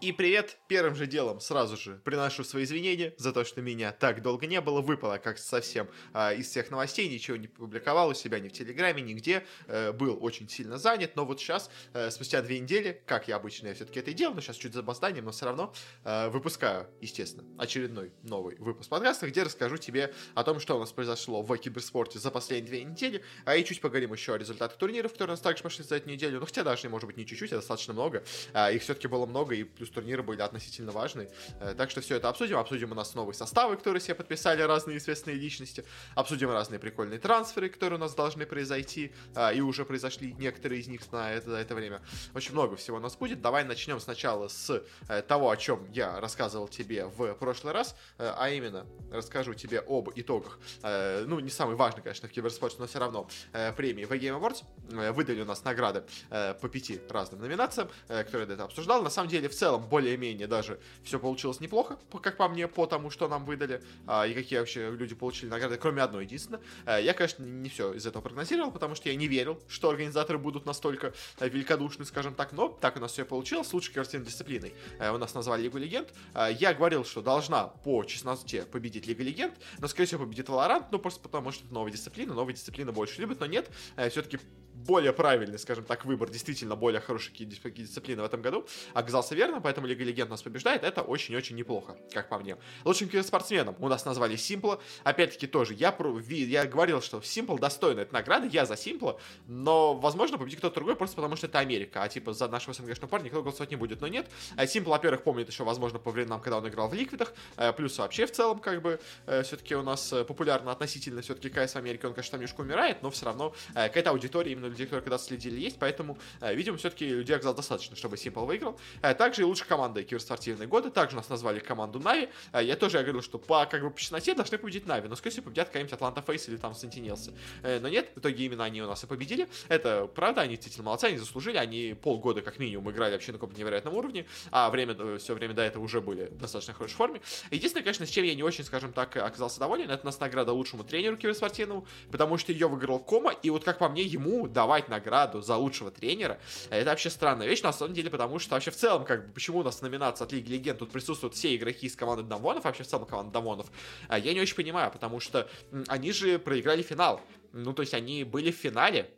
И привет, первым же делом сразу же приношу свои извинения за то, что меня так долго не было, выпало как совсем а, из всех новостей, ничего не публиковал у себя ни в Телеграме, нигде, э, был очень сильно занят, но вот сейчас, э, спустя две недели, как я обычно я все-таки это и делаю, но сейчас чуть за опозданием, но все равно э, выпускаю, естественно, очередной новый выпуск подкаста, где расскажу тебе о том, что у нас произошло в киберспорте за последние две недели, а и чуть поговорим еще о результатах турниров, которые у нас также пошли за эту неделю, ну хотя даже, может быть, не чуть-чуть, а достаточно много, а, их все-таки было много, и плюс плюс турниры были относительно важны. Э, так что все это обсудим. Обсудим у нас новые составы, которые себе подписали разные известные личности. Обсудим разные прикольные трансферы, которые у нас должны произойти. А, и уже произошли некоторые из них на это, за это время. Очень много всего у нас будет. Давай начнем сначала с э, того, о чем я рассказывал тебе в прошлый раз. Э, а именно, расскажу тебе об итогах. Ну, не самый важный, конечно, в киберспорте, но все равно премии в Game Awards. Выдали у нас награды по пяти разным номинациям, которые я до этого обсуждал. На самом деле, в целом, целом более-менее даже все получилось неплохо, как по мне, по тому, что нам выдали, а, и какие вообще люди получили награды, кроме одной единственной. А, я, конечно, не все из этого прогнозировал, потому что я не верил, что организаторы будут настолько а, великодушны, скажем так, но так у нас все получилось, лучшей картинной дисциплиной. А, у нас назвали Лигу Легенд. Я говорил, что должна по честноте победить Лига Легенд, но, скорее всего, победит Valorant, ну, просто потому что это новая дисциплина, новая дисциплина больше любят, но нет, все-таки более правильный, скажем так, выбор, действительно более хорошие дисциплины в этом году. Оказался верным, поэтому Лига Легенд нас побеждает, это очень-очень неплохо, как по мне. Лучшим спортсменом у нас назвали Симпла, опять-таки тоже, я, я говорил, что Симпл достойна этой награды, я за Симпла, но, возможно, победит кто-то другой, просто потому что это Америка, а типа за нашего СНГшного парня никто голосовать не будет, но нет. Симпл, во-первых, помнит еще, возможно, по временам, когда он играл в Ликвидах, э, плюс вообще в целом, как бы, э, все-таки у нас э, популярно относительно все-таки КС в Америке, он, конечно, там немножко умирает, но все равно какая-то аудитория именно людей, которые когда следили, есть, поэтому, видимо, все-таки людей оказалось достаточно, чтобы Симпл выиграл. Также и лучшая команда киберспортивные годы, также нас назвали команду Нави. Я тоже говорил, что по, как бы, по чесноте должны победить Нави, но, скорее всего, победят какая-нибудь Атланта Фейс или там Сентинелсы. Но нет, в итоге именно они у нас и победили. Это правда, они действительно молодцы, они заслужили, они полгода как минимум играли вообще на каком-то невероятном уровне, а время, все время до этого уже были в достаточно хорошей форме. Единственное, конечно, с чем я не очень, скажем так, оказался доволен, это у нас награда лучшему тренеру киберспортивному, потому что ее выиграл Кома, и вот как по мне, ему давать награду за лучшего тренера, это вообще странная вещь, на самом деле, потому что вообще в целом, как бы, почему у нас номинация от Лиги Легенд, тут присутствуют все игроки из команды Дамвонов, вообще в целом команда Дамвонов, а я не очень понимаю, потому что они же проиграли финал. Ну, то есть они были в финале,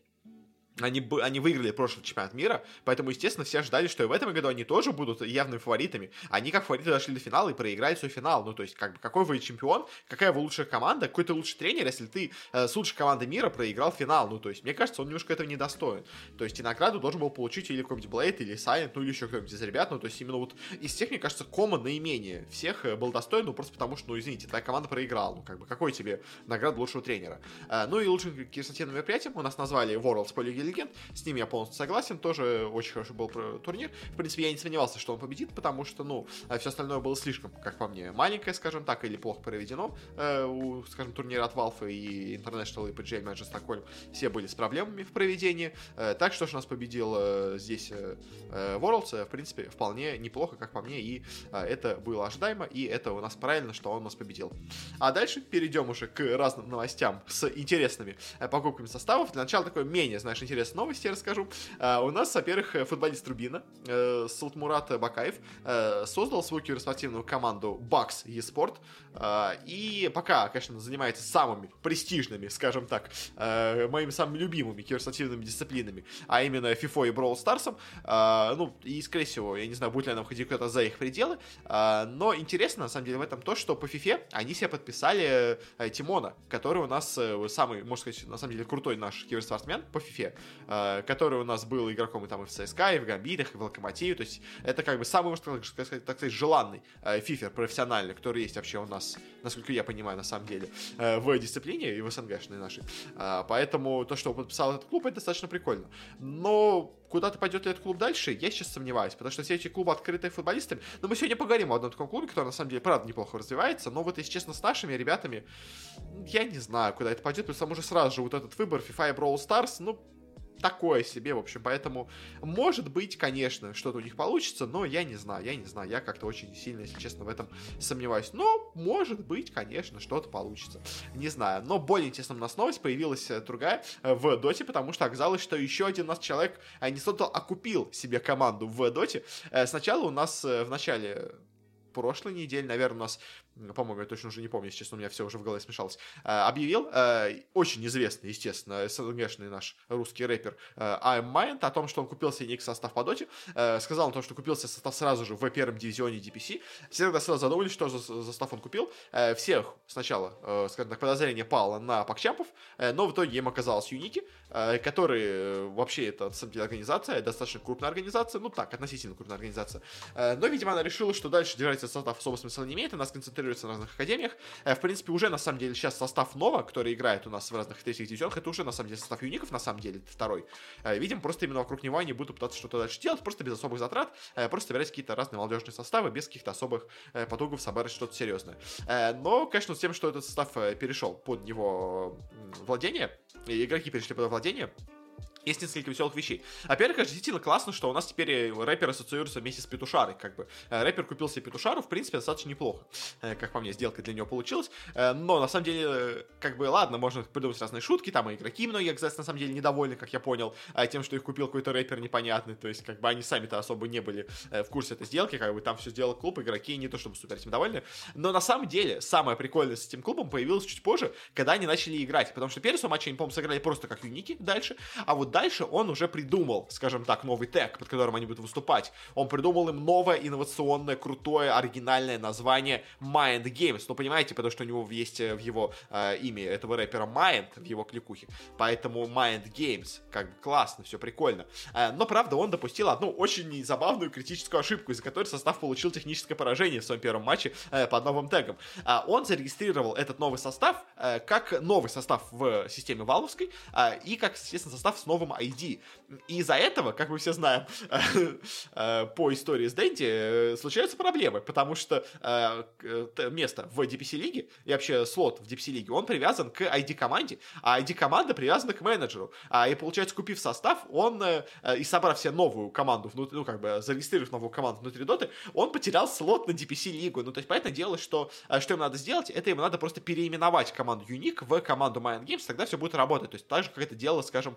они, они выиграли прошлый чемпионат мира, поэтому, естественно, все ждали, что и в этом году они тоже будут явными фаворитами. Они как фавориты дошли до финала и проиграли свой финал. Ну, то есть, как бы, какой вы чемпион, какая вы лучшая команда, какой ты лучший тренер, если ты э, с лучшей командой мира проиграл финал. Ну, то есть, мне кажется, он немножко этого недостоин. То есть, и награду должен был получить или какой-нибудь Блейд, или Сайент, ну, или еще кто-нибудь из ребят. Ну, то есть, именно вот из тех, мне кажется, Кома наименее всех э, был достоин, ну, просто потому что, ну, извините, твоя команда проиграла. Ну, как бы, какой тебе награда лучшего тренера? Э, ну, и лучшим киберспортивным мероприятием у нас назвали Worlds по Лиге Легенд. С ними я полностью согласен, тоже очень хороший был турнир. В принципе, я не сомневался, что он победит, потому что, ну, а все остальное было слишком, как по мне, маленькое, скажем так, или плохо проведено. Э, у, скажем, турнира от Valve и International и PGA Match Stockholm все были с проблемами в проведении. Э, так что, у нас победил э, здесь э, Worlds, в принципе, вполне неплохо, как по мне, и это было ожидаемо, и это у нас правильно, что он нас победил. А дальше перейдем уже к разным новостям с интересными покупками составов. Для начала такой менее, знаешь, интересной новости я расскажу. Uh, у нас, во-первых, футболист Рубина, uh, Салтмурат Бакаев, uh, создал свою киберспортивную команду Бакс eSport. Uh, и пока, конечно, занимается самыми престижными, скажем так, uh, моими самыми любимыми киберспортивными дисциплинами, а именно FIFA и Brawl Stars. Uh, ну, и, скорее всего, я не знаю, будет ли нам ходить кто-то за их пределы, но интересно, на самом деле, в этом то, что по FIFA они себе подписали Тимона, который у нас самый, можно сказать, на самом деле, крутой наш киберспортсмен по FIFA, который у нас был игроком и там и в ЦСКА, и в Гамбитах, и в Локомотиве. То есть это как бы самый, можно сказать, так сказать, желанный э, фифер профессиональный, который есть вообще у нас, насколько я понимаю, на самом деле, э, в дисциплине и в СНГшной нашей. Э, поэтому то, что подписал этот клуб, это достаточно прикольно. Но куда-то пойдет ли этот клуб дальше, я сейчас сомневаюсь, потому что все эти клубы открытые футболистами. Но мы сегодня поговорим о одном таком клубе, который на самом деле, правда, неплохо развивается, но вот, если честно, с нашими ребятами, я не знаю, куда это пойдет, потому что уже сразу же вот этот выбор FIFA и Brawl Stars, ну, такое себе, в общем, поэтому, может быть, конечно, что-то у них получится, но я не знаю, я не знаю, я как-то очень сильно, если честно, в этом сомневаюсь. Но, может быть, конечно, что-то получится. Не знаю, но более интересная у нас новость появилась э, другая э, в Доте, потому что оказалось, что еще один у нас человек не создал, а купил себе команду в Доте. Сначала у нас в начале прошлой неделе, наверное, у нас по-моему, я точно уже не помню, если честно, у меня все уже в голове смешалось, э, объявил э, очень известный, естественно, СНГшный наш русский рэпер э, I'm Mind о том, что он купил себе ник состав по доте, сказал он то, что купил себе состав сразу же в первом дивизионе DPC, все тогда сразу задумались, что за состав он купил, всех сначала, скажем так, подозрение пало на Пакчампов, но в итоге им оказалось Юники, которые вообще это, организация, достаточно крупная организация, ну так, относительно крупная организация, но, видимо, она решила, что дальше держать состав особо смысла не имеет, она сконцентрируется тренируется на разных академиях. Э, в принципе, уже на самом деле сейчас состав Нова, который играет у нас в разных третьих дивизионах, это уже на самом деле состав юников, на самом деле, второй. Э, видим, просто именно вокруг него они будут пытаться что-то дальше делать, просто без особых затрат, э, просто собирать какие-то разные молодежные составы, без каких-то особых потугов собрать что-то серьезное. Но, конечно, с тем, что этот состав перешел под него владение, игроки перешли под владение, есть несколько веселых вещей. Во-первых, действительно классно, что у нас теперь э, рэпер ассоциируется вместе с Петушарой, как бы. Э, рэпер купил себе Петушару, в принципе, достаточно неплохо. Э, как по мне, сделка для него получилась. Но, на самом деле, как бы, ладно, можно придумать разные шутки, там и игроки многие, кстати, на самом деле, недовольны, как я понял, тем, что их купил какой-то рэпер непонятный, то есть, как бы, они сами-то особо не были в курсе этой сделки, как бы, там все сделал клуб, игроки не то чтобы супер этим довольны. Но, на самом деле, самое прикольное с этим клубом появилось чуть позже, когда они начали играть, потому что первый матч они, по-моему, сыграли просто как юники дальше, а вот дальше он уже придумал, скажем так, новый тег, под которым они будут выступать. Он придумал им новое инновационное, крутое, оригинальное название Mind Games. Ну, понимаете, потому что у него есть э, в его э, имя этого рэпера Mind, в его кликухе. Поэтому Mind Games. Как бы классно, все прикольно. Э, но, правда, он допустил одну очень забавную критическую ошибку, из-за которой состав получил техническое поражение в своем первом матче э, под новым тегом. Э, он зарегистрировал этот новый состав э, как новый состав в системе Валовской э, и как, естественно, состав с новым ID. И из-за этого, как мы все знаем э, по истории с Дэнди, э, случаются проблемы, потому что э, место в DPC-лиге и вообще слот в DPC-лиге, он привязан к ID-команде, а ID-команда привязана к менеджеру. А, и получается, купив состав, он и собрав себе новую команду, внутри, ну, как бы зарегистрировав новую команду внутри доты, он потерял слот на DPC-лигу. Ну, то есть, понятное дело, что что им надо сделать, это им надо просто переименовать команду Unique в команду Mind Games, тогда все будет работать. То есть, так же, как это делало, скажем,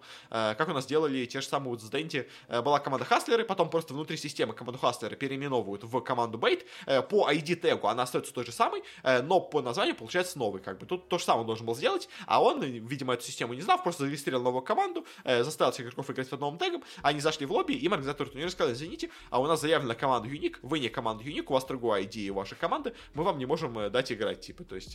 как у нас делали те же самые вот с Денти, э, была команда Хаслеры, потом просто внутри системы команду Хаслеры переименовывают в команду Бейт. Э, по ID-тегу она остается той же самой, э, но по названию получается новый, как бы. Тут то же самое он должен был сделать, а он, видимо, эту систему не знал, просто зарегистрировал новую команду, заставил всех игроков играть под новым тегом, они зашли в лобби, им организатор турнира сказали, извините, а у нас заявлена команда Юник, вы не команда Юник, у вас другой ID вашей команды, мы вам не можем дать играть, типа, то есть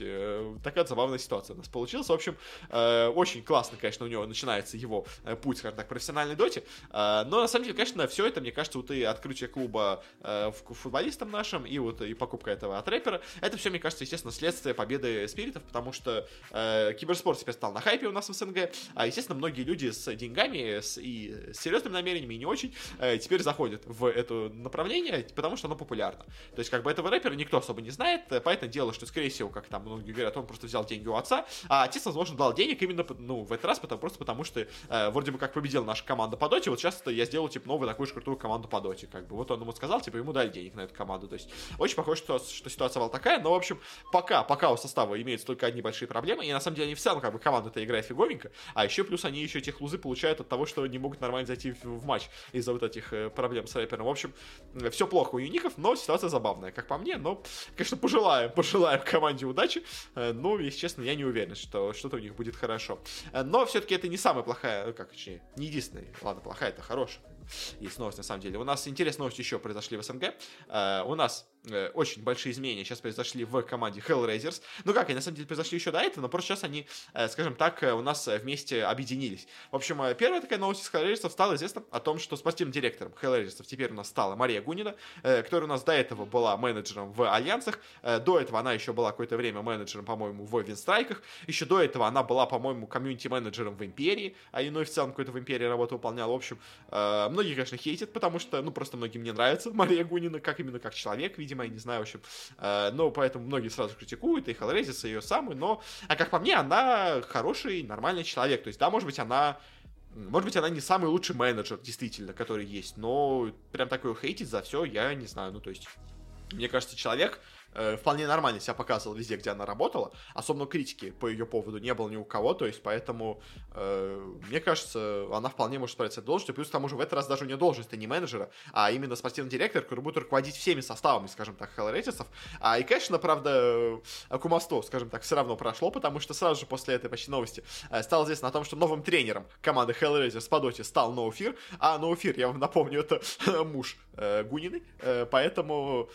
такая забавная ситуация у нас получилась. В общем, очень классно, конечно, у него начинается его путь, скажем так, профессиональной доте. А, но на самом деле, конечно, все это, мне кажется, вот и открытие клуба э, футболистам нашим, и вот и покупка этого от рэпера, это все, мне кажется, естественно, следствие победы спиритов, потому что э, киберспорт теперь стал на хайпе у нас в СНГ, а, естественно, многие люди с деньгами с, и с серьезными намерениями, и не очень, э, теперь заходят в это направление, потому что оно популярно. То есть, как бы этого рэпера никто особо не знает, поэтому дело, что, скорее всего, как там многие говорят, он просто взял деньги у отца, а отец, возможно, дал денег именно, ну, в этот раз, потому, просто потому что э, вроде бы как победил наш команда по доте, вот сейчас я сделал, типа, новую такую же крутую команду по доте, как бы. Вот он ему сказал, типа, ему дали денег на эту команду. То есть, очень похоже, что, что ситуация была такая, но, в общем, пока, пока у состава имеются только одни большие проблемы, и на самом деле они в целом, как бы, команда-то играет фиговенько, а еще плюс они еще тех лузы получают от того, что не могут нормально зайти в, в матч из-за вот этих э, проблем с рэпером. В общем, все плохо у юников, но ситуация забавная, как по мне, но, конечно, пожелаем, пожелаем команде удачи, э, но, если честно, я не уверен, что что-то у них будет хорошо. Э, но все-таки это не самая плохая, ну, как, точнее, не единственная, ладно, плохая, это хорошая. Есть новость, на самом деле. У нас интересные новости еще произошли в СНГ. Uh, у нас Э, очень большие изменения сейчас произошли в команде Hellraisers. Ну как, они на самом деле произошли еще до этого, но просто сейчас они, э, скажем так, э, у нас вместе объединились. В общем, первая такая новость из Hellraisers стала известна о том, что спортивным директором Hellraisers теперь у нас стала Мария Гунина, которая у нас до этого была менеджером в Альянсах. До этого она еще была какое-то время менеджером, по-моему, в Винстрайках. Еще до этого она была, по-моему, комьюнити-менеджером в Империи, а и ну и в целом какой-то в Империи работу выполняла. В общем, многие, конечно, хейтят, потому что, ну, просто многим не нравится Мария Гунина, как именно как человек, видимо, я не знаю, в общем. Э, но поэтому многие сразу критикуют, и Hellraiser ее самый, но, а как по мне, она хороший, нормальный человек. То есть, да, может быть, она Может быть, она не самый лучший менеджер, действительно, который есть, но прям такой хейтить за все я не знаю. Ну, то есть, мне кажется, человек, э, вполне нормально себя показывала везде, где она работала. Особенно критики по ее поводу не было ни у кого, то есть поэтому, э, мне кажется, она вполне может справиться с этой должностью. Плюс к тому же в этот раз даже у нее должность не менеджера, а именно спортивный директор, который будет руководить всеми составами, скажем так, Хеллрейтисов. А и, конечно, правда, кумовство, скажем так, все равно прошло, потому что сразу же после этой почти новости э, стало известно о том, что новым тренером команды Hellraiser по доте стал Ноуфир, а Ноуфир, я вам напомню, это муж э, Гунины, э, поэтому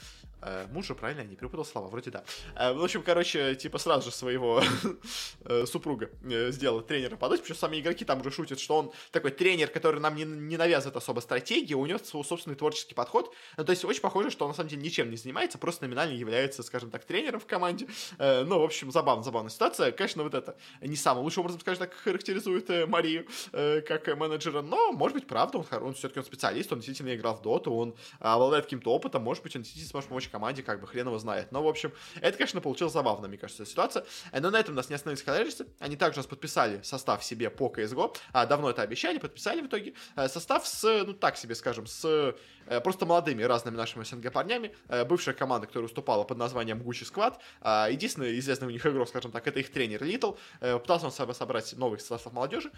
мужа, правильно? Я не перепутал слова, вроде да. Э, в общем, короче, типа сразу же своего э, супруга сделал тренера по доте, причем сами игроки там уже шутят, что он такой тренер, который нам не, не навязывает особо стратегии, у него свой собственный творческий подход. Ну, то есть очень похоже, что он на самом деле ничем не занимается, просто номинально является, скажем так, тренером в команде. Ну, в общем, забавно, забавная ситуация. Конечно, вот это не самым лучшим образом, скажем так, характеризует Марию как менеджера, но, может быть, правда, он, он все-таки он специалист, он действительно играл в доту, он обладает каким-то опытом, может быть, он действительно сможет помочь команде, как бы хрен его знает. Но, в общем, это, конечно, получилось забавно, мне кажется, ситуация. Э, но на этом нас не остановились Хайлерджисы. Они также нас подписали состав себе по CSGO. А, давно это обещали, подписали в итоге. Э, состав с, ну так себе скажем, с Э, просто молодыми разными нашими СНГ парнями. Бывшая команда, которая уступала под названием Гуччи Сквад. А, единственный известный у них игрок, скажем так, это их тренер Литл. Пытался он себе собрать новых составов молодежи.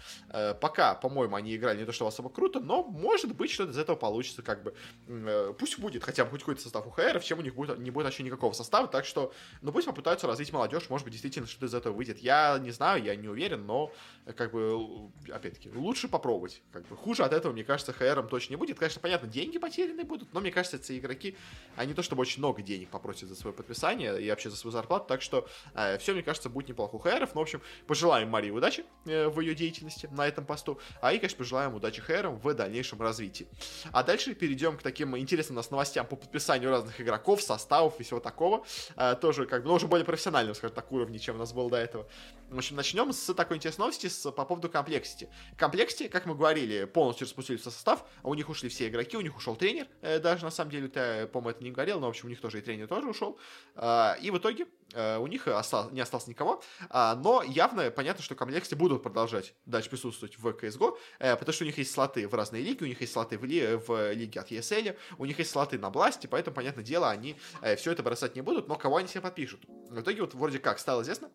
Пока, по-моему, они играли не то что особо круто, но может быть что-то из этого получится, как бы. Пусть будет хотя бы хоть какой-то состав у ХР, чем у них будет, не будет вообще никакого состава, так что, ну пусть попытаются развить молодежь, может быть, действительно что-то из этого выйдет. Я не знаю, я не уверен, но, как бы, опять-таки, лучше попробовать. Как бы, хуже от этого, мне кажется, ХРом точно не будет. Конечно, понятно, деньги потеряны, потеряны будут, но мне кажется, эти игроки, они то чтобы очень много денег попросят за свое подписание и вообще за свою зарплату, так что э, все, мне кажется, будет неплохо у ХРов. Ну, в общем, пожелаем Марии удачи э, в ее деятельности на этом посту, а и, конечно, пожелаем удачи ХРам в дальнейшем развитии. А дальше перейдем к таким интересным нас новостям по подписанию разных игроков, составов и всего такого. Э, тоже, как бы, ну, уже более профессионального, скажем так, уровня, чем у нас было до этого. В общем, начнем с такой интересной новости с, по поводу Complexity. Complexity, как мы говорили, полностью распустили состав, у них ушли все игроки, у них ушел тренер, э, даже на самом деле, ты, по-моему, это не говорил, но, в общем, у них тоже и тренер тоже ушел. Э, и в итоге э, у них осталось, не осталось никого, э, но явно понятно, что Complexity будут продолжать дальше присутствовать в CSGO, э, потому что у них есть слоты в разные лиги, у них есть слоты в, ли, в лиге от ESL, у них есть слоты на Бласте, поэтому, понятное дело, они э, все это бросать не будут, но кого они себе подпишут. В итоге вот вроде как стало известно,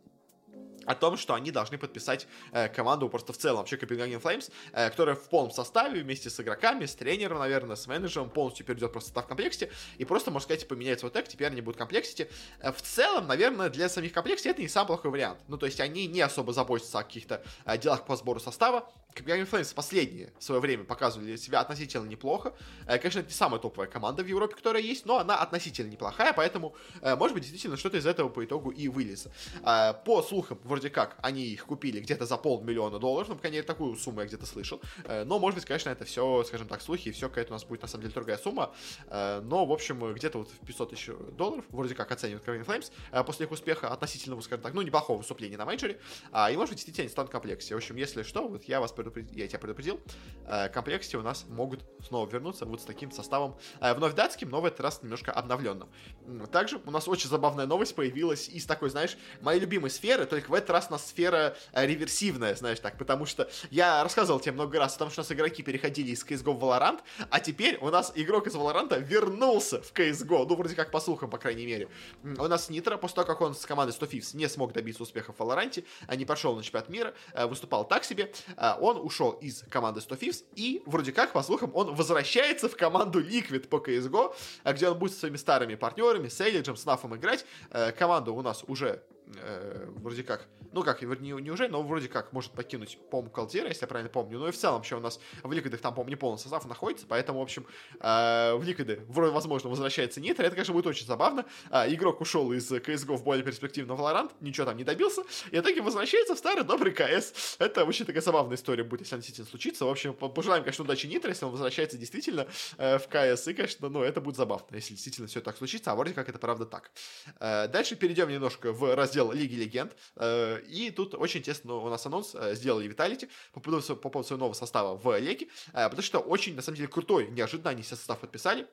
о том, что они должны подписать э, команду просто в целом, вообще Copenhagen Flames, э, которая в полном составе вместе с игроками, с тренером, наверное, с менеджером полностью перейдет просто в комплекте и просто, можно сказать, поменяется вот так, теперь они будут в комплексите. Э, в целом, наверное, для самих комплекте это не самый плохой вариант. Ну, то есть они не особо заботятся о каких-то э, делах по сбору состава. Copenhagen Flames последние в свое время показывали себя относительно неплохо. Э, конечно, это не самая топовая команда в Европе, которая есть, но она относительно неплохая, поэтому, э, может быть, действительно что-то из этого по итогу и вылезет. Э, по слухам, вроде как, они их купили где-то за полмиллиона долларов, ну, конечно, такую сумму я где-то слышал, но, может быть, конечно, это все, скажем так, слухи, и все какая-то у нас будет, на самом деле, другая сумма, но, в общем, где-то вот в 500 тысяч долларов, вроде как оценивают Craven Flames, после их успеха относительного, скажем так, ну, неплохого выступления на мейджоре, а, и, может быть, действительно, они станут в комплекте. В общем, если что, вот я вас предупредил, я тебя предупредил, комплекте у нас могут снова вернуться вот с таким составом, вновь датским, но в этот раз немножко обновленным. Также у нас очень забавная новость появилась из такой, знаешь, моей любимой сферы, только в этот раз у нас сфера э, реверсивная, знаешь так, потому что я рассказывал тебе много раз о том, что у нас игроки переходили из CSGO в Valorant, а теперь у нас игрок из Valorant вернулся в CSGO, ну, вроде как по слухам, по крайней мере. У нас Нитро, после того, как он с командой 100 Thieves не смог добиться успеха в Valorant, а не пошел на чемпионат мира, э, выступал так себе, э, он ушел из команды 100 Thieves, и вроде как, по слухам, он возвращается в команду Liquid по CSGO, где он будет со своими старыми партнерами, с Эйлиджем, с Нафом играть. Команда у нас уже э, вроде как, ну как, не, не уже, но вроде как может покинуть, по-моему, Калдира, если я правильно помню. Ну и в целом еще у нас в Ликвидах там, по-моему, не полный состав находится, поэтому, в общем, э, в Ликвиды вроде, возможно, возвращается Нитро. Это, конечно, будет очень забавно. Э, игрок ушел из CSGO в более перспективный Valorant, ничего там не добился, и в итоге возвращается в старый добрый КС. Это очень такая забавная история будет, если она действительно случится. В общем, пожелаем, конечно, удачи Нитро, если он возвращается действительно э, в КС, и, конечно, ну, это будет забавно, если действительно все так случится, а вроде как это правда так. Э, дальше перейдем немножко в раздел Лиги Легенд. Э, и тут очень тесно у нас анонс э, сделали Виталити по поводу, по поводу своего нового состава в Леге, э, потому что очень, на самом деле, крутой, неожиданно они все состав подписали.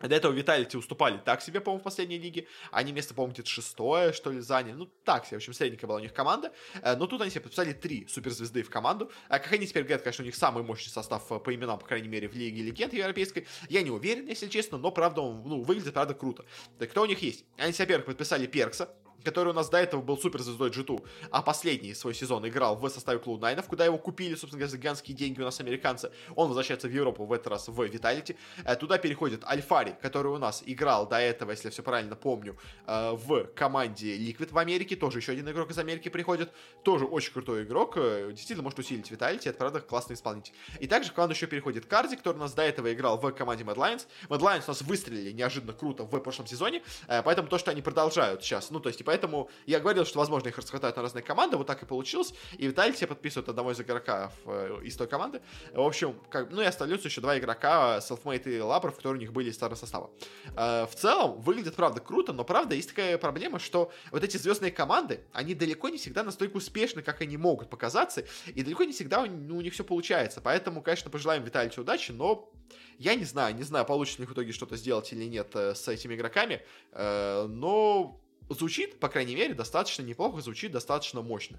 До этого Виталити уступали так себе, по-моему, в последней лиге. Они место, по-моему, где-то шестое, что ли, заняли. Ну, так себе. В общем, средненькая была у них команда. Но тут они себе подписали три суперзвезды в команду. Как они теперь говорят, конечно, у них самый мощный состав по именам, по крайней мере, в Лиге Легенд Европейской. Я не уверен, если честно, но, правда, он ну, выглядит, правда, круто. Так кто у них есть? Они себе, во-первых, подписали Перкса, который у нас до этого был суперзвездой G2, а последний свой сезон играл в составе Клоуд Найнов, куда его купили, собственно говоря, за гигантские деньги у нас американцы. Он возвращается в Европу в этот раз в Vitality. Э, туда переходит Альфари, который у нас играл до этого, если я все правильно помню, э, в команде Liquid в Америке. Тоже еще один игрок из Америки приходит. Тоже очень крутой игрок. Э, действительно может усилить Vitality. Это, правда, классный исполнитель. И также в команду еще переходит Карди, который у нас до этого играл в команде Mad Lions. Mad Lions у нас выстрелили неожиданно круто в прошлом сезоне. Поэтому то, что они продолжают сейчас. Ну, то есть, и поэтому я говорил, что, возможно, их расхватают на разные команды, вот так и получилось. И Виталий себе подписывает одного из игроков э, из той команды. В общем, как, ну и остаются еще два игрока, Selfmade и Лабров, которые у них были из старого состава. Э, в целом, выглядит, правда, круто, но, правда, есть такая проблема, что вот эти звездные команды, они далеко не всегда настолько успешны, как они могут показаться, и далеко не всегда ну, у них все получается. Поэтому, конечно, пожелаем Виталию удачи, но я не знаю, не знаю, получится ли в итоге что-то сделать или нет э, с этими игроками, но звучит, по крайней мере, достаточно неплохо, звучит достаточно мощно,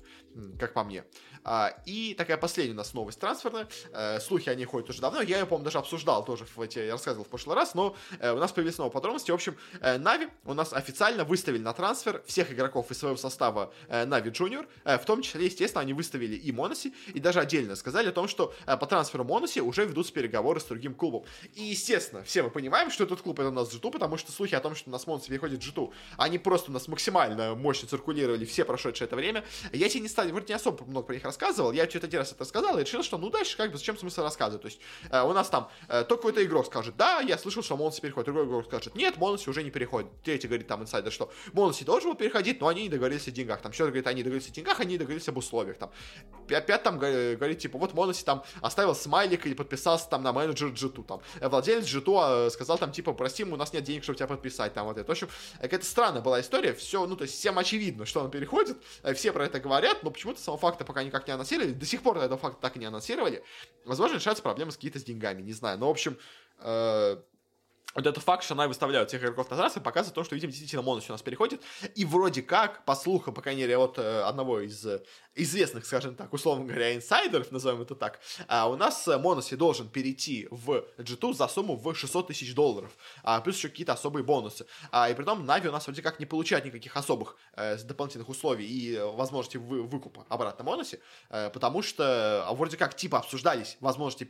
как по мне. А, и такая последняя у нас новость трансферная. Э, слухи о ней ходят уже давно. Я ее, по-моему, даже обсуждал тоже, в я рассказывал в прошлый раз, но э, у нас появились новые подробности. В общем, э, Нави у нас официально выставили на трансфер всех игроков из своего состава Нави Junior. В том числе, естественно, они выставили и Моноси, и даже отдельно сказали о том, что по трансферу Моноси уже ведутся переговоры с другим клубом. И, естественно, все мы понимаем, что этот клуб это у нас G2, потому что слухи о том, что у нас Моноси переходит в G2, они просто нас максимально мощно циркулировали все прошедшее это время. Я тебе не стал, вроде не особо много про них рассказывал, я что-то один раз это рассказал и решил, что ну дальше как бы зачем смысл рассказывать. То есть э, у нас там э, то какой-то игрок скажет, да, я слышал, что Монси переходит, другой игрок скажет, нет, Монси уже не переходит. Третий говорит там инсайдер, что Монси должен был переходить, но они не договорились о деньгах. Там что-то говорит, они договорились о деньгах, они не договорились об условиях. Там опять там говорит, типа, вот Монси там оставил смайлик или подписался там на менеджер G2. Там владелец G2 э, сказал там, типа, прости, у нас нет денег, чтобы тебя подписать. Там вот это. В общем, какая-то странная была история. Все, ну, то есть всем очевидно, что он переходит. Все про это говорят, но почему-то самого факта пока никак не анонсировали. До сих пор этого факта так и не анонсировали. Возможно, решаются проблемы с какие-то с деньгами, не знаю. Но, в общем, э, вот этот факт, что она выставляют всех игроков на трассы, показывает то, что, видимо, действительно Монос у нас переходит. И вроде как, по слухам, по крайней мере, от э, одного из э, известных, скажем так, условно говоря, инсайдеров, назовем это так, а у нас э, Моноси должен перейти в G2 за сумму в 600 тысяч долларов, а, плюс еще какие-то особые бонусы. А, и при том Нави у нас вроде как не получает никаких особых дополнительных условий и возможности вы, выкупа обратно Моноси, потому что вроде как типа обсуждались возможности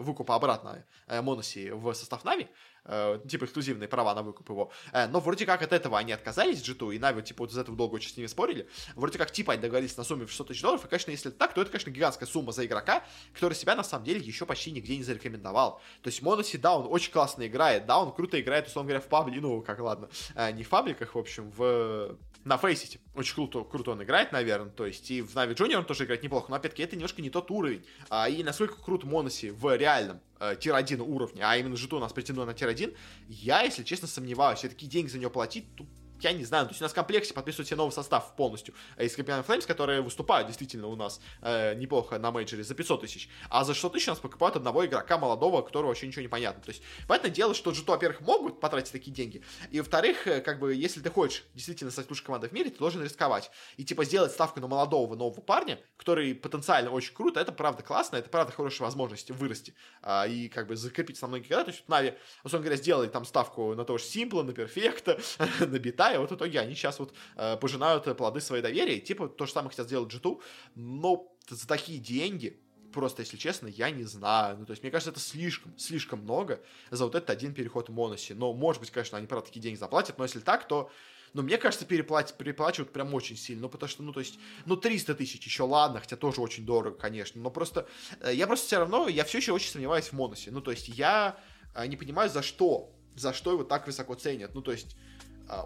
выкупа обратно Моноси в состав Нави, э, типа эксклюзивные права на выкуп его. Э, но вроде как от этого они отказались, G2, и Нави, типа, вот из этого долго очень с ними спорили. Вроде как, типа, они договорились на сумме в 600 тысяч долларов, и, конечно, если это так, то это, конечно, гигантская сумма за игрока, который себя, на самом деле, еще почти нигде не зарекомендовал. То есть Моноси, да, он очень классно играет, да, он круто играет, условно говоря, в паблике, как, ладно, э, не в пабликах, в общем, в... на Фейсите. Очень круто, круто он играет, наверное, то есть и в NAVI Junior он тоже играет неплохо, но, опять-таки, это немножко не тот уровень. А, и насколько крут m0NESY в реальном э, tier-1 уровне, а именно G2 он у нас претендует на tier-1, я, если честно, сомневаюсь. Все такие деньги за него платить, тут я не знаю, то есть у нас Complexity подписывают себе новый состав полностью из Copenhagen Flames, которые выступают действительно у нас э, неплохо на мейджоре за 500 тысяч, а за 600 тысяч у нас покупают одного игрока молодого, которого вообще ничего не понятно. То есть, понятное дело, что G2, во-первых, могут потратить такие деньги, и во-вторых, э, как бы, если ты хочешь действительно стать лучшей командой в мире, ты должен рисковать. И, типа, сделать ставку на молодого нового парня, который потенциально очень круто, это правда классно, это правда хорошая возможность вырасти а, и, как бы, закрепиться на многие года. То есть, вот Нави, условно говоря, сделали там ставку на того же Симпла, на Перфекта, на Бита, и вот в итоге они сейчас вот э, пожинают плоды своей доверия, типа то же самое хотят сделать G2, но за такие деньги, просто, если честно, я не знаю. Ну, то есть, мне кажется, это слишком, слишком много за вот этот один переход в Моносе. Но, может быть, конечно, они, правда, такие деньги заплатят, но если так, то но мне кажется, переплатят, переплачивают прям очень сильно. Ну, потому что, ну, то есть, ну, 300 тысяч еще ладно, хотя тоже очень дорого, конечно. Но просто, э, я просто все равно, я все еще очень сомневаюсь в Моносе. Ну, то есть, я э, не понимаю, за что, за что его так высоко ценят. Ну, то есть,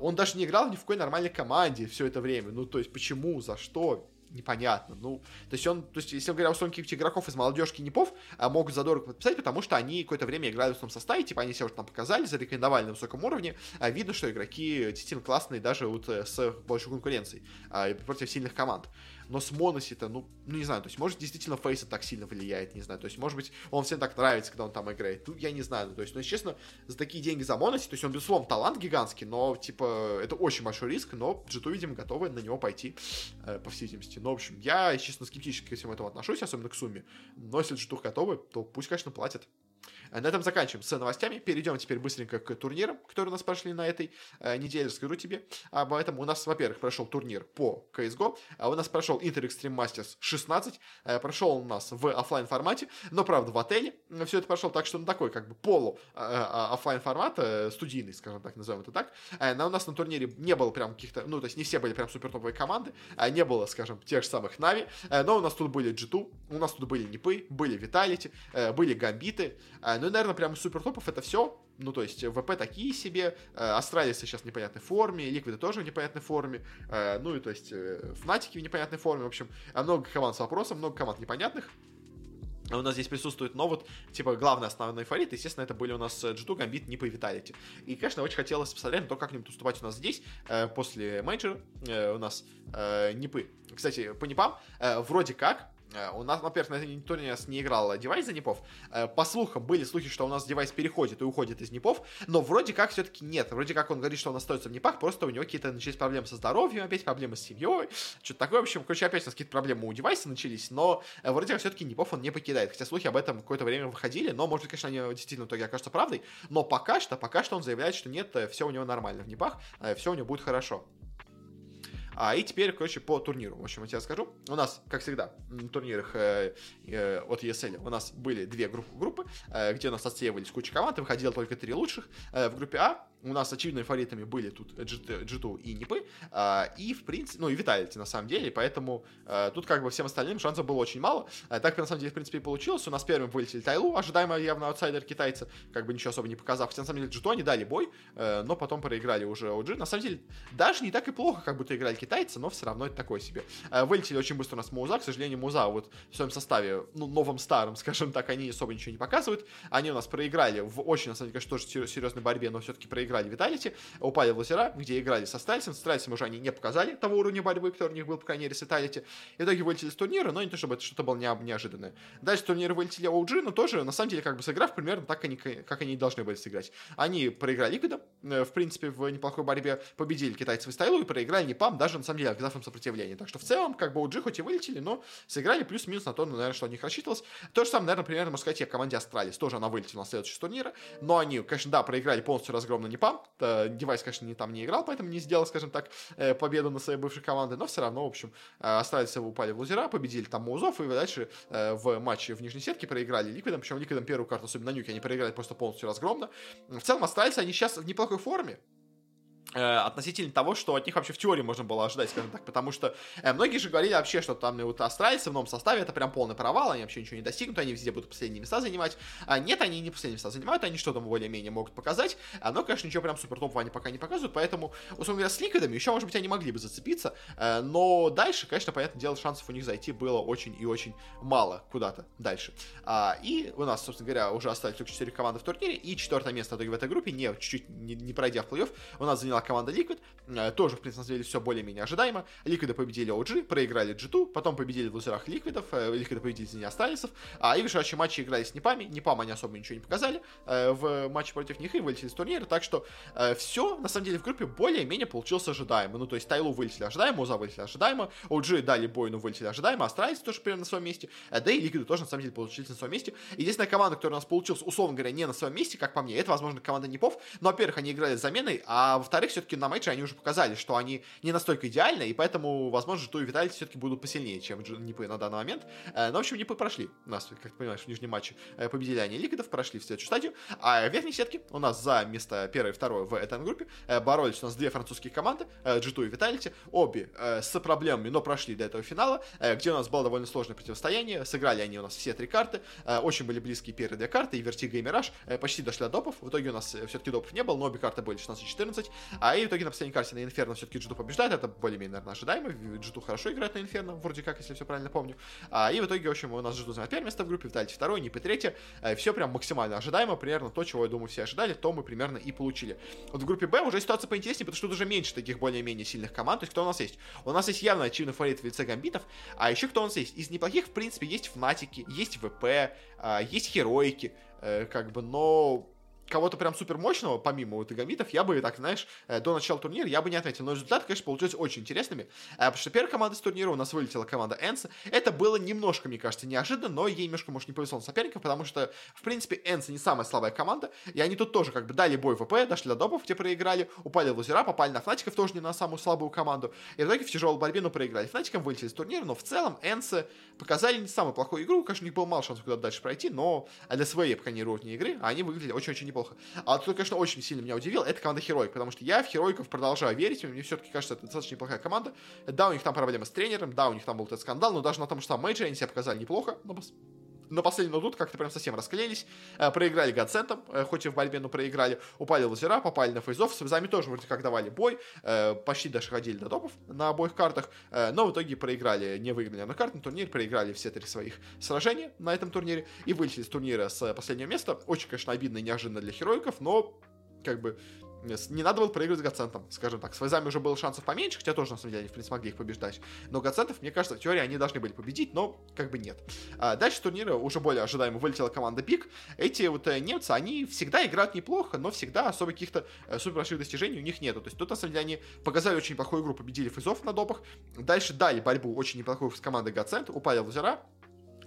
он даже не играл ни в какой нормальной команде все это время. Ну, то есть, почему, за что, непонятно. Ну, то есть он, то есть, если мы говорим о том, каких-то игроков из молодежки Непов а, могут задорого подписать, потому что они какое-то время играли в том составе, типа они себя уже там показали, зарекомендовали на высоком уровне, а видно, что игроки действительно классные даже вот э, с большой конкуренцией а, против сильных команд. Но с Моносита, ну, ну, не знаю, то есть, может, действительно Фейса так сильно влияет, не знаю, то есть, может быть, он всем так нравится, когда он там играет, тут я не знаю, ну, то есть, ну, честно, за такие деньги за Моносит, то есть, он, безусловно, талант гигантский, но, типа, это очень большой риск, но G2, видимо, готовы на него пойти, э, по всей видимости. Ну, в общем, я, честно, скептически ко всему этому отношусь, особенно к сумме, но если G2 готовы, то пусть, конечно, платят. Э, на этом заканчиваем с новостями. Перейдем теперь быстренько к турнирам, которые у нас прошли на этой э, неделе. Расскажу тебе об этом. У нас, во-первых, прошел турнир по CSGO. А у нас прошел Inter Extreme Masters 16. Э, прошел у нас в офлайн формате, но, правда, в отеле. Все это прошло так, что на такой, как бы, полу офлайн формат, студийный, скажем так, назовем это так. Но у нас на турнире не было прям каких-то, ну, то есть не все были прям супер топовые команды. Э, не было, скажем, тех же самых Нави. Но у нас тут были G2, у нас тут были Нипы, были Виталити, были Гамбиты. Э, ну и, наверное, прям супер топов это все. Ну, то есть, ВП такие себе, э, Астралисы сейчас в непонятной форме, Ликвиды тоже в непонятной форме, э, ну и, то есть, Фнатики в непонятной форме, в общем, много команд с вопросом, много команд непонятных. У нас здесь присутствует, но вот, типа, главный основной фаворит, естественно, это были у нас G2, Gambit, Нипы и Vitality. И, конечно, очень хотелось посмотреть на то, как они будут выступать у нас здесь, после мейджора, э, у нас Нипы. Кстати, по Нипам, вроде как, у нас, во-первых, турнире нас не играл device за Нипов. Э, по слухам, были слухи, что у нас device переходит и уходит из Нипов, но вроде как все-таки нет. Вроде как он говорит, что он остается в Нипах, просто у него какие-то начались проблемы со здоровьем, опять проблемы с семьей, что-то такое. В общем, короче, опять у нас какие-то проблемы у девайса начались, но э, вроде как все-таки Непов он не покидает. Хотя слухи об этом какое-то время выходили, но, может конечно, они действительно в итоге окажутся правдой. Но пока что, пока что он заявляет, что нет, все у него нормально в Непах, все у него будет хорошо. А, и теперь, короче, по турниру. В общем, я тебе скажу. У нас, как всегда, на турнирах э, э, от ESL у нас были две группы, группы э, где у нас отсеивались куча команд, и выходило только три лучших. Э, в группе А у нас очевидными фаворитами были тут G2, G2 и Нипы, э, и, в принципе, ну, и Виталити, на самом деле, поэтому э, тут, как бы, всем остальным шансов было очень мало. Э, так, на самом деле, в принципе, и получилось. У нас первым вылетели Тайлу, ожидаемо явно аутсайдер китайца, как бы ничего особо не показав. Хотя, на самом деле, G2 они дали бой, но потом проиграли уже OG. На самом деле, даже не так и плохо, как будто играли китайцы, но все равно это такое себе. Вылетели очень быстро у нас Маузы, к сожалению, Маузы вот в своем составе, ну, новом старом, скажем так, они особо ничего не показывают. Они у нас проиграли в очень, на самом деле, конечно, тоже серьезной борьбе, но все-таки проиграли Vitality, упали в лузера, где играли с Астралисом. С Астралисом уже они не показали того уровня борьбы, который у них был, по крайней мере, с Vitality. И в итоге вылетели с турнира, но не то, чтобы это что-то было неожиданное. Дальше турнир вылетели OG, но тоже, на самом деле, как бы сыграв примерно так, они, как они должны были сыграть. Они проиграли Ликвидом, э, в принципе, в неплохой борьбе победили китайцев из Tyloo и проиграли Нипам, даже, на самом деле, оказав им сопротивление. Так что в целом, как бы OG хоть и вылетели, но сыграли плюс-минус на то, наверное, что от них рассчитывалось. То же самое, наверное, примерно, можно сказать, и о команде Astralis. Тоже она вылетела на следующий турнира, но они, конечно, да, проиграли полностью разгромно Нипам. Device, конечно, не там не играл, поэтому не сделал, скажем так, э, победу на своей бывшей команде, но все равно, в общем, э, Astralis упали в лузера, победили там Маузов, и дальше э, в матче в нижней сетке проиграли Ликвидом, причем Ликвидом первую карту, особенно на Нюке, они проиграли просто полностью разгромно. В целом, Astralis, они сейчас в неплохой форме, Э, относительно того, что от них вообще в теории можно было ожидать, скажем так, потому что э, многие же говорили вообще, что там вот австралийцы в новом составе это прям полный провал, они вообще ничего не достигнут, они везде будут последние места занимать. А нет, они не последние места занимают, они что-то более-менее могут показать, но, конечно, ничего прям супер топового они пока не показывают, поэтому, условно говоря, с ликвидами еще, может быть, они могли бы зацепиться, э, но дальше, конечно, понятное дело, шансов у них зайти было очень и очень мало куда-то дальше. А, и у нас, собственно говоря, уже остались только 4 команды в турнире, и четвертое место в этой группе, не, чуть-чуть не, не пройдя в плей-офф, у нас заняла команда Liquid, э, тоже, в принципе, на самом деле, все более-менее ожидаемо. Ликвиды победили OG, проиграли G2, потом победили в лузерах Ликвидов, э, Ликвиды победили э, не Астралисов, а и в матчи играли с Нипами, Нипам они особо ничего не показали э, в матче против них и вылетели с турнира, так что э, все, на самом деле, в группе более-менее получилось ожидаемо. Ну, то есть Tyloo вылетели ожидаемо, Маузы вылетели ожидаемо, OG дали бой, но вылетели ожидаемо, Astralis тоже примерно на своем месте, э, да и Ликвиды тоже, на самом деле, получились на своем месте. Единственная команда, которая у нас получилась, условно говоря, не на своем месте, как по мне, это, возможно, команда Нипов, но, во-первых, они играли с заменой, а во-вторых, все-таки на матче они уже показали, что они не настолько идеальны, и поэтому, возможно, G2 и Vitality все-таки будут посильнее, чем Нипы на данный момент. Э, но, в общем, Нипы прошли. У нас, как ты понимаешь, в нижнем матче э, победили они Ликвидов, прошли в следующую стадию. А в верхней сетке у нас за место первое и второе в этой группе э, боролись у нас две французские команды, G2 и Vitality, обе с проблемами, но прошли до этого финала, где у нас было довольно сложное противостояние. Сыграли они у нас все три карты, очень были близкие первые две карты, и Вертиго, и Мираж, почти дошли до допов. В итоге у нас все-таки допов не было, но обе карты были 16-14. А и в итоге на последней карте на Инферно все-таки G2 побеждает, это более-менее, наверное, ожидаемо, Джиту хорошо играет на Инферно, вроде как, если все правильно помню. А, и в итоге, в общем, у нас Джиту занимает первое место в группе, Виталити второе, Нипы третье, э, все прям максимально ожидаемо, примерно то, чего, я думаю, все ожидали, то мы примерно и получили. Вот в группе Б уже ситуация поинтереснее, потому что тут уже меньше таких более-менее сильных команд, то есть кто у нас есть? У нас есть явно очевидный фаворит в лице Гамбитов, а еще кто у нас есть? Из неплохих, в принципе, есть Фнатики, есть ВП, а, есть Херойки, э, как бы, но кого-то прям супер мощного, помимо вот игомитов, я бы, так, знаешь, э, до начала турнира я бы не отметил. Но результаты, конечно, получились очень интересными. Э, потому что первая команда с турнира у нас вылетела команда Энса. Это было немножко, мне кажется, неожиданно, но ей немножко, может, не повезло на соперников, потому что, в принципе, Энса не самая слабая команда. И они тут тоже как бы дали бой ВП, дошли до допов, где проиграли, упали в лузера, попали на Фнатиков, тоже не на самую слабую команду. И в итоге в тяжелой борьбе, ну, проиграли. Фнатикам вылетели с турнира, но в целом Энса показали не самую плохую игру. Конечно, у них был мало шансов куда-то дальше пройти, но для своей, пока не уровня игры, они выглядели очень-очень неплохо. А тут конечно, очень сильно меня удивил, это команда Херойк, потому что я в Херойков продолжаю верить, мне все-таки кажется, это достаточно неплохая команда. Да, у них там проблемы с тренером, да, у них там был этот скандал, но даже на том, что там мейджоре они себя показали неплохо, но на последний тут как-то прям совсем расклеились, э, проиграли Гадцентом, э, хоть и в борьбе, но проиграли, упали в лазера, попали на фейзов, с визами тоже вроде как давали бой, э, почти даже ходили до топов на обоих картах, но в итоге проиграли, не выиграли на карт на турнир, проиграли все три своих сражения на этом турнире и вылетели с турнира с последнего места. Очень, конечно, обидно и неожиданно для хероиков, но как бы не надо было проигрывать Гацентом, скажем так. С Вайзами уже было шансов поменьше, хотя тоже, на самом деле, они, в принципе, могли их побеждать. Но Гацентов, мне кажется, в теории они должны были победить, но как бы нет. А дальше турнира уже более ожидаемо вылетела команда Пик. Эти вот э, немцы, они всегда играют неплохо, но всегда особо каких-то э, супер больших достижений у них нету. То есть тут, на самом деле, они показали очень плохую игру, победили фейзов на допах. Дальше дали борьбу очень неплохую с командой Гацент, упали в лузера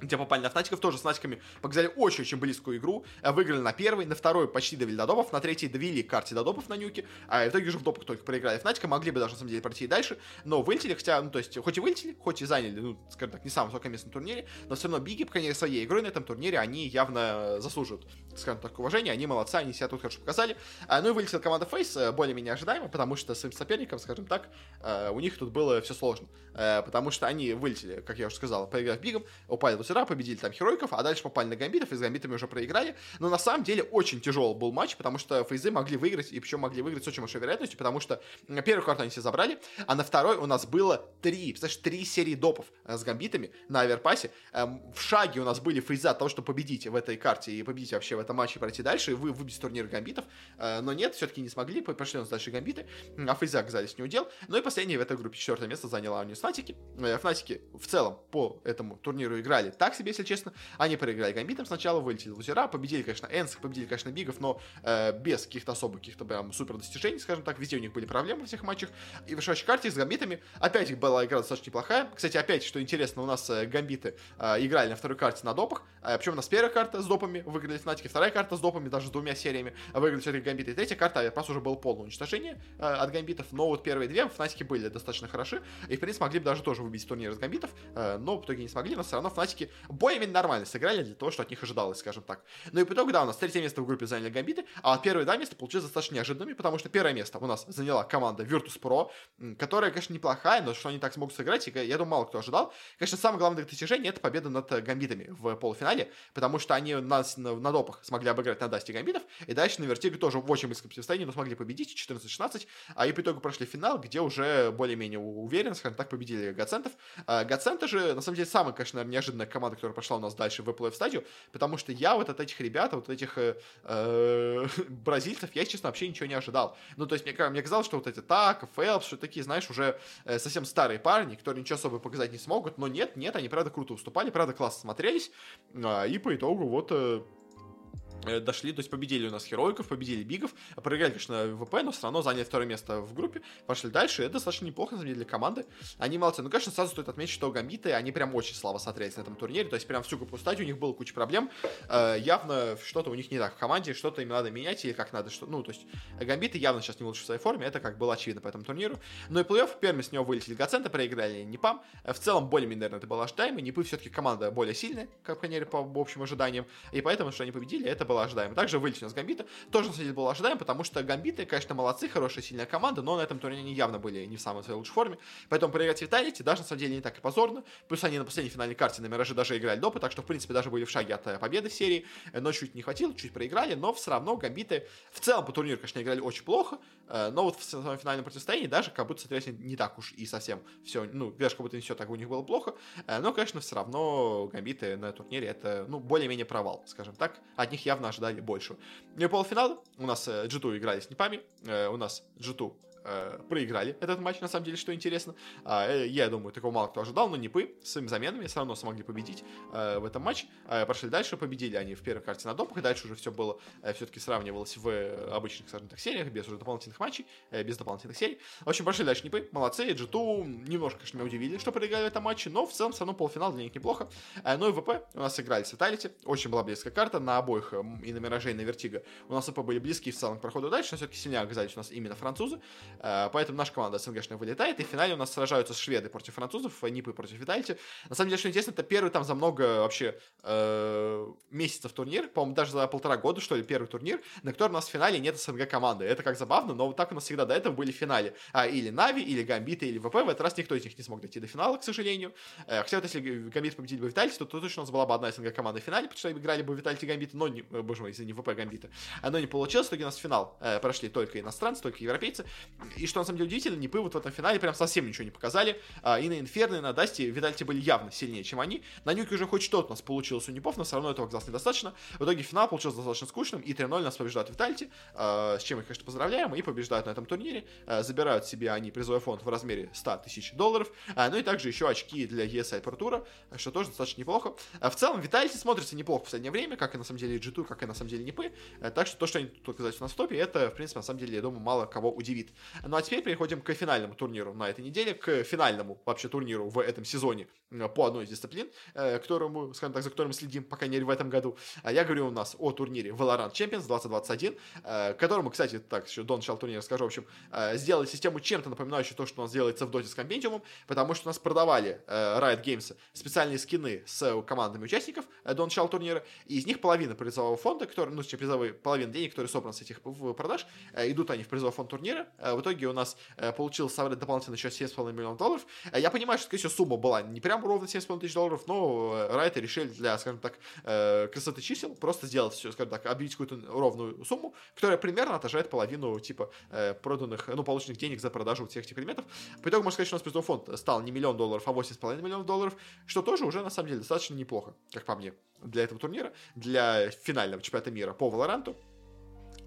где попали на Фнатиков, тоже с Фнатиками показали очень-очень близкую игру, э, выиграли на первой, на второй почти довели до допов, на третьей довели карте до допов на нюке, а в итоге же в допах только проиграли Фнатика, могли бы даже на самом деле пройти и дальше, но вылетели, хотя, ну то есть, хоть и вылетели, хоть и заняли, ну, скажем так, не самое высокое место на турнире, но все равно Биги, по крайней мере, своей игрой на этом турнире, они явно заслуживают, скажем так, уважения, они молодцы, они себя тут хорошо показали, а, ну и вылетела команда Фейс э, более-менее ожидаемо, потому что своим соперникам, скажем так, э, у них тут было все сложно, потому что они вылетели, как я уже сказал, проиграв Бигом, упали в Лусера, победили там Херой, тройков, а дальше попали на гамбитов, и с гамбитами уже проиграли. Но на самом деле очень тяжелый был матч, потому что фейзы могли выиграть, и причем могли выиграть с очень большой вероятностью, потому что на первую карту они все забрали, а на второй у нас было три, представляешь, три серии допов э, с гамбитами на аверпасе. Эм, в шаге у нас были фейзы от того, чтобы победить в этой карте и победить вообще в этом матче пройти дальше, и вы выбить турнир гамбитов. Э, но нет, все-таки не смогли, пошли у нас дальше гамбиты, а фейзы оказались не удел. Ну и последнее в этой группе четвертое место заняла у нее Фнатики. Э, Фнатики в целом по этому турниру играли так себе, если честно. Они проиграли Гамбитом сначала, вылетели лузера, победили, конечно, Энск, победили, конечно, Бигов, но э, без каких-то особых, каких-то прям супер достижений, скажем так, везде у них были проблемы во всех матчах. И в решающей карте с Гамбитами опять была игра достаточно неплохая. Кстати, опять, что интересно, у нас э, Гамбиты э, играли на второй карте на допах, э, причем у нас первая карта с допами выиграли Фнатики, вторая карта с допами, даже с двумя сериями выиграли все-таки Гамбиты, и третья карта, э, просто уже было полное уничтожение э, от Гамбитов, но вот первые две Фнатики были достаточно хороши, и, в принципе, могли бы даже тоже выбить турнир из Гамбитов, э, но в итоге не смогли, но все равно Фнатики более-менее нормально сыграли для того, что от них ожидалось, скажем так. Ну и по итогу, да, у нас третье место в группе заняли Гамбиты, а первые два места получились достаточно неожиданными, потому что первое место у нас заняла команда Virtus Pro, которая, конечно, неплохая, но что они так смогут сыграть, я думаю, мало кто ожидал. Конечно, самое главное достижение это победа над Гамбитами в полуфинале, потому что они нас на, на допах смогли обыграть на Дасте Гамбитов, и дальше на Вертиге тоже в очень близком состоянии, но смогли победить 14-16, а и по итогу прошли финал, где уже более-менее уверенно, скажем так, победили Гацентов. А Гаценты же, на самом деле, самая, конечно, неожиданная команда, которая прошла у нас дальше в плей стадию, потому что я вот от этих ребят, вот этих э, э, бразильцев, я, честно, вообще ничего не ожидал. Ну, то есть, мне, мне казалось, что вот эти так, Фелпс, что такие, знаешь, уже э, совсем старые парни, которые ничего особо показать не смогут, но нет, нет, они, правда, круто выступали, правда, классно смотрелись, э, и по итогу вот... Э, дошли, то есть победили у нас Хероиков, победили Бигов, проиграли, конечно, ВП, но все равно заняли второе место в группе, пошли дальше, это достаточно неплохо, на самом деле, для команды. Они молодцы. Ну, конечно, сразу стоит отметить, что Гамбиты, они прям очень слабо смотрелись на этом турнире, то есть прям всю группу стадию у них было куча проблем, э, явно что-то у них не так в команде, что-то им надо менять или как надо, что, ну, то есть Гамбиты явно сейчас не в лучшей своей форме, это как было очевидно по этому турниру. Ну и плей-офф, первыми с него вылетели Гацента, проиграли Непам, в целом более-менее, наверное, это было ожидаемо, Непы все-таки команда более сильная, как, по мере, по общим ожиданиям, и поэтому, что они победили, это было ожидаемо. Также вылетел с Гамбита, тоже, на самом деле, было ожидаемо, потому что Гамбиты, конечно, молодцы, хорошая, сильная команда, но на этом турнире они явно были не в самой своей лучшей форме. Поэтому проиграть Виталити даже, на самом деле, не так и позорно. Плюс они на последней финальной карте на Мираже даже играли допы, так что, в принципе, даже были в шаге от э, победы в серии, но чуть не хватило, чуть проиграли, но все равно Гамбиты в целом по турниру, конечно, играли очень плохо, э, но вот в своем финальном противостоянии даже как будто, соответственно, не так уж и совсем все, ну, даже как будто не все так у них было плохо, э, но, конечно, все равно Гамбиты на турнире это, ну, более-менее провал, скажем так, от них явно ожидали большего. Ну и полуфинал у нас G2 играли с Непами, у нас G2 э, проиграли этот матч, на самом деле, что интересно. А, э, я думаю, такого мало кто ожидал, но Непы своими заменами все равно смогли победить э, в этом матче. Э, прошли дальше, победили они в первой карте на допах, и дальше уже все было, э, все-таки сравнивалось в обычных, скажем так, сериях, без уже дополнительных матчей, э, без дополнительных серий. В общем, прошли дальше Непы, молодцы, G2 немножко, конечно, меня удивили, что проиграли в этом матче, но в целом все равно полуфинал для них неплохо. Э, ну и ВП у нас сыграли с Vitality, очень была близкая карта на обоих, э, и на Мираже, и на Вертиго. У нас ВП были близкие в целом к проходу дальше, но все-таки сильнее оказались у нас именно французы, э, поэтому наш наша команда СНГшная вылетает, и в финале у нас сражаются шведы против французов, Нипы против Витальти. На самом деле, что интересно, это первый там за много вообще э, месяцев турнир, по-моему, даже за полтора года, что ли, первый турнир, на котором у нас в финале нет СНГ команды. Это как забавно, но вот так у нас всегда до этого были в финале. А, или Нави, или Гамбиты, или ВП. В этот раз никто из них не смог дойти до финала, к сожалению. Э, хотя вот если Гамбит победили бы Vitality, то, то точно у нас была бы одна СНГ команда в финале, потому что играли бы Vitality Гамбиты, но не, э, боже мой, извини, ВП Гамбиты. Оно не получилось, в итоге у нас финал э, прошли только иностранцы, только европейцы. И что на самом деле удивительно, Нипы вот в этом финале прям совсем ничего не показали. А, и на Инферно, и на Дасте Vitality были явно сильнее, чем они. На Нюке уже хоть что-то у нас получилось у Нипов, но все равно этого оказалось недостаточно. В итоге финал получился достаточно скучным, и 3-0 нас побеждают Витальти, а, с чем их, конечно, поздравляем, и побеждают на этом турнире. А, забирают себе они призовой фонд в размере 100 тысяч долларов, ну и также еще очки для ESL Pro Tour, что тоже достаточно неплохо. В целом, Витальти смотрится неплохо в последнее время, как и на самом деле G2, как и на самом деле Непы. Так что то, что они тут оказались у нас в топе, это, в принципе, на самом деле, я думаю, мало кого удивит. Ну а теперь переходим к финальному турниру на этой неделе, к финальному вообще турниру в этом сезоне э, по одной из дисциплин, э, которому, скажем так, за которым следим, по крайней мере, в этом году. А я говорю у нас о турнире Valorant Champions 2021, э, которому, кстати, так, еще до начала турнира скажу, в общем, сделали систему чем-то напоминающую то, что у нас делается в Dota с Компендиумом, потому что у нас продавали Riot Games специальные скины с командами участников до начала турнира, и из них половина призового фонда, который, ну, призовые, половина денег, которые собраны с этих продаж, идут они в призовой фонд турнира. В итоге у нас получилось собрать дополнительно еще 7,5 миллионов долларов. Э, я понимаю, что, скорее всего, сумма была не прям ровно 7,5 тысяч долларов, но э, Райты решили для, скажем так, э, красоты чисел просто сделать все, скажем так, объявить какую-то ровную сумму, которая примерно отражает половину, типа, проданных, ну, полученных денег за продажу всех этих предметов. По итогу, можно сказать, что у нас призовой фонд стал не миллион долларов, а 8,5 миллионов долларов, что тоже уже, на самом деле, достаточно неплохо, как по мне, для этого турнира, для финального чемпионата мира по Валоранту.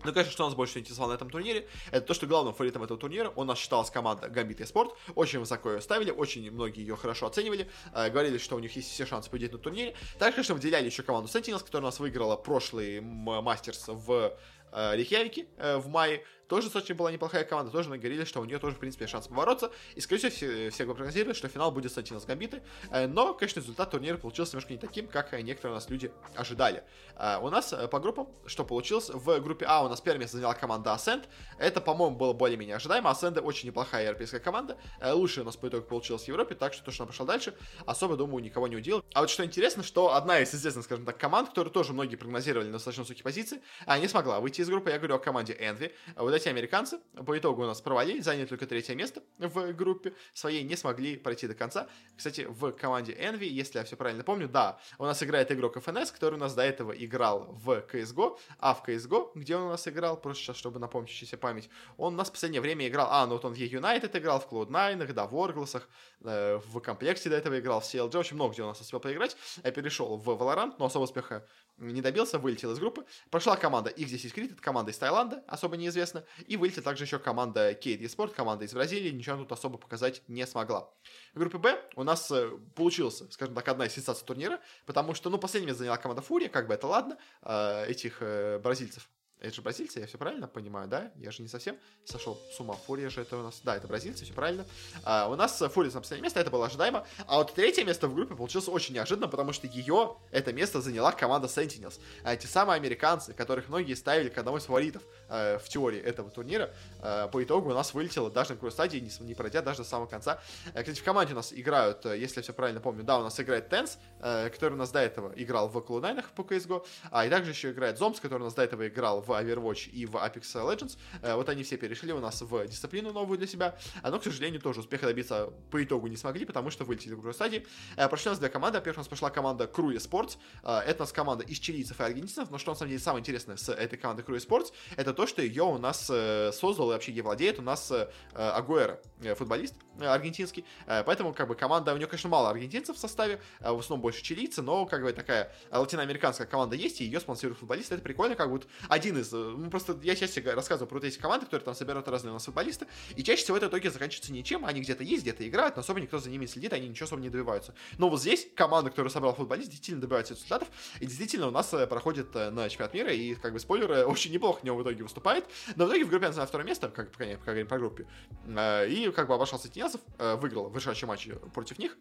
Ну, конечно, что нас больше интересовало на этом турнире, это то, что главным фаворитом этого турнира у нас считалась команда Gambit и Sport. Очень высоко ее ставили, очень многие ее хорошо оценивали, э, говорили, что у них есть все шансы победить на турнире. Также, конечно, выделяли еще команду Sentinels, которая у нас выиграла прошлый мастерс в э, Рейхявике э, в мае. Тоже достаточно была неплохая команда, тоже говорили, что у нее тоже, в принципе, шанс побороться. И, скорее всего, все, все прогнозировали, что финал будет Сантина с Гамбиты. Э, но, конечно, результат турнира получился немножко не таким, как некоторые у нас люди ожидали. Э, у нас э, по группам, что получилось, в группе А у нас первое место заняла команда Ascent. Это, по-моему, было более-менее ожидаемо. Ascent очень неплохая европейская команда. Лучшая у нас по итогу получилось в Европе, так что то, что она пошла дальше, особо, думаю, никого не удивил. А вот что интересно, что одна из известных, скажем так, команд, которую тоже многие прогнозировали на достаточно высокие позиции, не смогла выйти из группы. Я говорю о команде Envy. Вот эти американцы, по итогу у нас провалили, заняли только третье место в группе своей, не смогли пройти до конца. Кстати, в команде Envy, если я все правильно помню, да, у нас играет игрок FNS, который у нас до этого играл в CSGO, а в CSGO, где он у нас играл, просто сейчас, чтобы напомнить себе память, он у нас в последнее время играл, а, ну вот он в E-United играл, в Cloud9, да, в Оргласах, э, в комплекте до этого играл, в CLG, очень много где у нас успел поиграть, я перешел в Valorant, но особо успеха не добился, вылетел из группы. Прошла команда X10 Crit, команда из Таиланда, особо неизвестно, и вылетела также еще команда Kate Sport, команда из Бразилии, ничего тут особо показать не смогла. В группе Б у нас э, получилась, скажем так, одна из сенсаций турнира, потому что, ну, последними заняла команда Фурия, как бы это ладно, э, этих э, бразильцев Это же бразильцы, я все правильно понимаю, да? Я же не совсем сошел с ума. Фурия же это у нас... Да, это бразильцы, все правильно. А, у нас Фурия на последнее место, это было ожидаемо. А вот третье место в группе получилось очень неожиданно, потому что ее, это место заняла команда Sentinels. А эти самые американцы, которых многие ставили к одному из фаворитов э, в теории этого турнира, э, по итогу у нас вылетело даже на какой стадии, не, не пройдя даже до самого конца. Э, кстати, в команде у нас играют, если я все правильно помню, да, у нас играет Тенс, который у нас до этого играл в Cloud9 по CSGO, а и также еще играет Зомс, который у нас до этого играл в Overwatch и в Apex Legends. Вот они все перешли у нас в дисциплину новую для себя, но, к сожалению, тоже успеха добиться по итогу не смогли, потому что вылетели в другой стадии. Э, прошли у нас две команды. Во-первых, у нас пошла команда Круя Sports. Это у нас команда из чилийцев и аргентинцев, но что на самом деле самое интересное с этой командой Круя Sports, это то, что ее у нас создал и вообще ей владеет у нас Агуэра, футболист аргентинский. Поэтому, как бы, команда, у нее, конечно, мало аргентинцев в составе, в основном больше чилийцы, но, как бы, такая латиноамериканская команда есть, и ее спонсируют футболисты. Это прикольно, как вот один из... Ну, просто я часто рассказываю про вот эти команды, которые там собирают разные у нас футболисты, и чаще всего это в итоге заканчивается ничем, они где-то есть, где-то играют, но особо никто за ними следит, они ничего особо не добиваются. Но вот здесь команда, которую собрал футболист, действительно добивается результатов, и действительно у нас э, проходит э, на чемпионат мира, и, как бы, спойлеры, очень неплохо в него в итоге выступает, но в итоге в группе она заняла второе место, как, пока, пока говорим по группе, э, и, как бы, обошел Сатинесов, выиграл в решающем матче против них,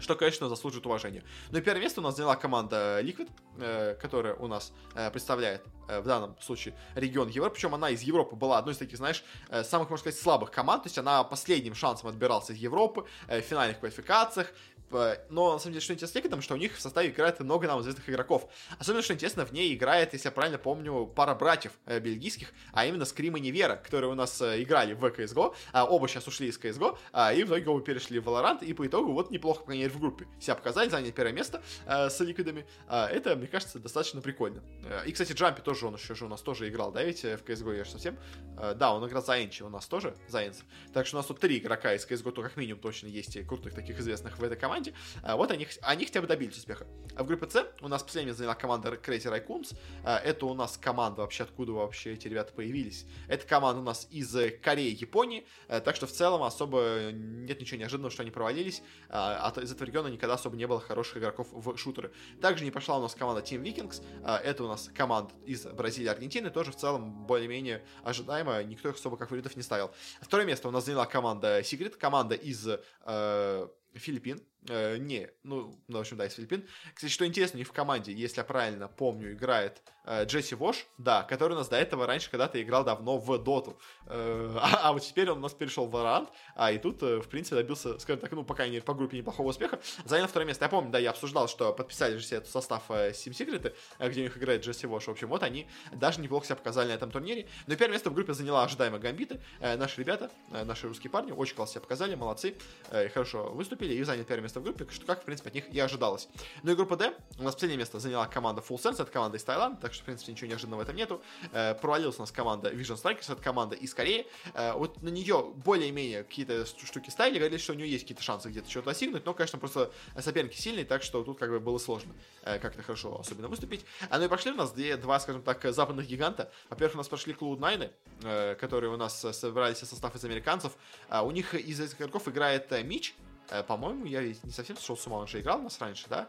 что, конечно, заслуживает уважения. Ну и первое место у нас заняла команда Liquid, э, которая у нас э, представляет э, в данном случае регион Европы. Причем она из Европы была одной из таких, знаешь, э, самых, можно сказать, слабых команд. То есть она последним шансом отбиралась из Европы э, в финальных квалификациях. Типа, но на самом деле, что интересно с Ликвидом, что у них в составе играет много нам известных игроков. Особенно, что интересно, в ней играет, если я правильно помню, пара братьев э, бельгийских, а именно Скрим и Невера, которые у нас э, играли в CSGO, а, оба сейчас ушли из CSGO, а, и в итоге оба перешли в Valorant, и по итогу вот неплохо, по в группе себя показали, заняли первое место а, с Ликвидами. А, это, мне кажется, достаточно прикольно. И, кстати, Джампи тоже, он еще же у нас тоже играл, да, ведь в CSGO я же совсем? А, да, он играл за Энчи у нас тоже, за Энс. Так что у нас тут три игрока из CSGO, то как минимум точно есть крутых таких известных в этой команде. А, вот они, они хотя бы добились успеха. А в группе С у нас последняя заняла команда Crazy Raccoons. А, это у нас команда вообще, откуда вообще эти ребята появились. Это команда у нас из э, Кореи Японии. Э, так что в целом особо нет ничего неожиданного, что они провалились. А, из этого региона никогда особо не было хороших игроков в шутеры. Также не пошла у нас команда Team Vikings. Это у нас команда из Бразилии и Аргентины. Тоже в целом более-менее ожидаемо. Никто их особо как фаворитов не ставил. Второе место у нас заняла команда Secret. Команда из э, Филиппин. Э, не, ну, ну, в общем, да, из Филиппин. Кстати, что интересно, у них в команде, если я правильно помню, играет э, Джесси Вош, да, который у нас до этого раньше когда-то играл давно в Доту. Э, а, а вот теперь он у нас перешел в Valorant, а и тут, э, в принципе, добился, скажем так, ну, по крайней мере, по группе неплохого успеха. Занял второе место. Я помню, да, я обсуждал, что подписали же себе этот состав э, Steam Secret, э, где у них играет Джесси Вош. В общем, вот они даже неплохо себя показали на этом турнире. Но первое место в группе заняла ожидаемая Гамбиты. Э, наши ребята, э, наши русские парни, очень классно себя показали, молодцы, э, хорошо выступили и заняли первое место в группе, что как, в принципе, от них и ожидалось. Ну и группа D, у нас последнее место заняла команда Full Sense, это команда из Таиланда, так что, в принципе, ничего неожиданного в этом нету. Э, провалилась у нас команда Vision Strikers, это команда из Кореи. Э, вот на нее более-менее какие-то штуки ставили, говорили, что у нее есть какие-то шансы где-то что-то достигнуть, но, конечно, просто соперники сильные, так что тут как бы было сложно э, как-то хорошо особенно выступить. А ну и пошли у нас две, два, скажем так, западных гиганта. Во-первых, у нас прошли Cloud9, э, которые у нас собрались в состав из американцев. А у них из этих игроков играет э, Мич, по-моему, я ведь не совсем сошел с ума, он же играл у нас раньше, да?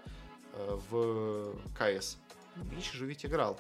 Э, в КС. Миша же ведь играл.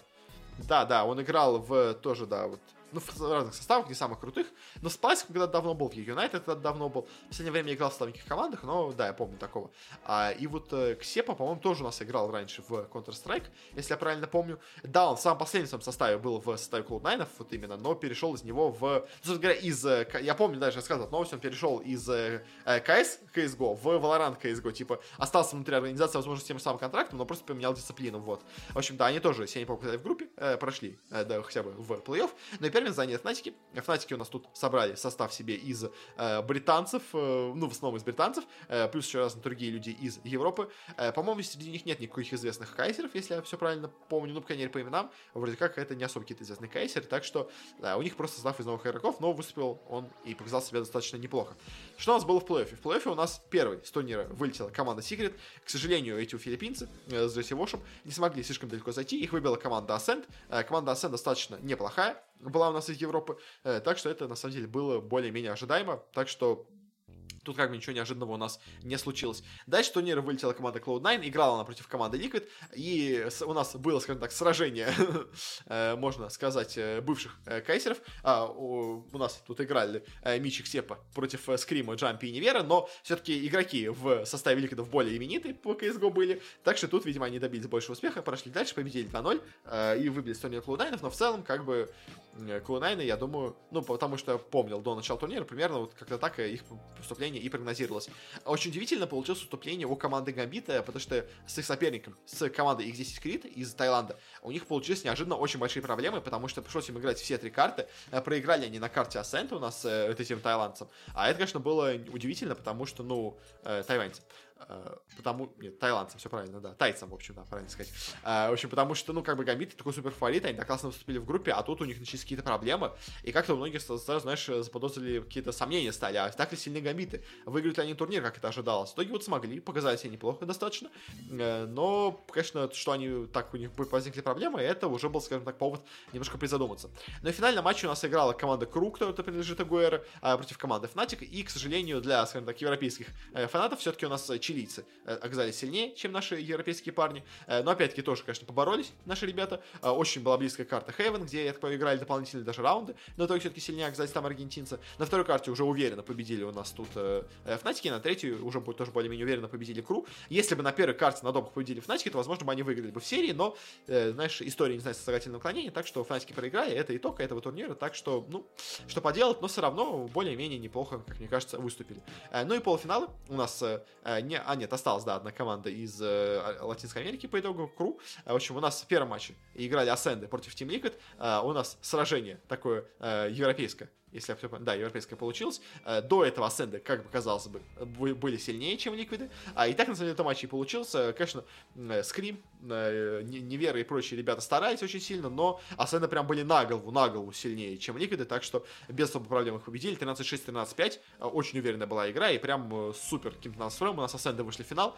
Да, да, он играл в тоже, да, вот ну, в разных составах, не самых крутых. Но Спайс когда давно был, в Юнайтед когда давно был. В последнее время играл в слабеньких командах, но да, я помню такого. А, и вот э, Ксепа, по-моему, тоже у нас играл раньше в Counter-Strike, если я правильно помню. Да, он в самом последнем своем составе был в составе Cloud9, вот именно, но перешел из него в... Ну, собственно говоря, из... Э, я помню, даже рассказывал новость, он перешел из э, CS CSGO в Valorant CSGO, типа, остался внутри организации, возможно, с тем самым контрактом, но просто поменял дисциплину, вот. В общем, да, они тоже, если они показали в группе, э, прошли, э, да, хотя бы в плей-офф, но и первенец заняли Фнатики. Фнатики у нас тут собрали состав себе из э, британцев, э, ну, в основном из британцев, э, плюс еще разные другие люди из Европы. Э, по-моему, среди них нет никаких известных кайсеров, если я все правильно помню, ну, по крайней мере, по именам. Вроде как это не особо какие-то известные кайсеры, так что да, у них просто состав из новых игроков, но выступил он и показал себя достаточно неплохо. Что у нас было в плей-оффе? В плей-оффе у нас первый с турнира вылетела команда Secret. К сожалению, эти филиппинцы э, с Джесси Вошем не смогли слишком далеко зайти. Их выбила команда Ascent. Э, команда Ascent достаточно неплохая была у нас из Европы. Э, так что это, на самом деле, было более-менее ожидаемо. Так что Тут как бы ничего неожиданного у нас не случилось. Дальше турнира вылетела команда Cloud9, играла она против команды Liquid, и у нас было, скажем так, сражение, э, можно сказать, э, бывших кайсеров. А, у нас тут играли Мичик Сепа против Скрима, Джампи и Невера, но все-таки игроки в составе Liquid более именитые по CSGO были, так что тут, видимо, они добились больше успеха, прошли дальше, победили 2-0 и выбили с турнира Cloud9, но в целом, как бы, Cloud9, я думаю, ну, потому что помнил до начала турнира, примерно вот как-то так их поступление и прогнозировалось. Очень удивительно получилось выступление у команды Гамбита, потому что с их соперником, с командой X10 Крит из Таиланда, у них получились неожиданно очень большие проблемы, потому что пришлось им играть все три карты. Э, проиграли они на карте Ascent у нас э, этим тайландцам. А это, конечно, было удивительно, потому что, ну, э, тайваньцам. Э, потому... Нет, тайландцам, все правильно, да. Тайцам, в общем, да, правильно сказать. Э, в общин, потому что, ну, как бы Гамбит такой супер фаворит, они так классно выступили в группе, а тут у них начались какие-то проблемы, и как-то у многих сразу, знаешь, заподозрили какие-то сомнения стали, а так ли сильны Гамбиты? Выиграют ли они турнир, как это ожидалось? В итоге вот смогли, показали себя неплохо достаточно, э, но, конечно, что они так, у них возникли проблемы, это уже был, скажем так, повод немножко призадуматься. Но в финальном матче у нас играла команда Круг, которая принадлежит АГУР, против команды Fnatic, и, к сожалению, для, скажем так, европейских фанатов все-таки у нас чилийцы оказались сильнее, чем наши европейские парни. Э, но опять-таки тоже, конечно, поборолись наши ребята. Э, очень была близкая карта Хейвен, где, я так понимаю, играли дополнительные даже раунды. Но итоге все-таки сильнее оказались там аргентинцы. На второй карте уже уверенно победили у нас тут э, Фнатики, на третьей уже тоже более-менее уверенно победили Кру. Если бы на первой карте на допах победили Фнатики, то, возможно, бы они выиграли бы в серии, но, знаешь, история не знает сослагательного наклонения, так что Фнатики проиграли, это итог этого турнира, так что, ну, что поделать, но все равно более-менее неплохо, как мне кажется, выступили. Ну и полуфиналы у нас, не, а нет, осталось, да, одна команда из э, Латинской Америки по итогу КРУ. В общем, у нас в первом матче играли Асенды против Team Liquid. А, у нас сражение такое э, европейское если я все да, европейская получилась. Э, до этого Асценды, как бы казалось бы, были сильнее, чем Ликвиды. А и так, на самом деле, это матч и получился. Конечно, Скрим, э, Невера и прочие ребята старались очень сильно, но Асценды прям были на голову, на голову сильнее, чем Ликвиды, так что без особых проблем их победили. 13-6, 13-5. Э, очень уверенная была игра, и прям супер каким-то настроем. У нас Асценды вышли в финал,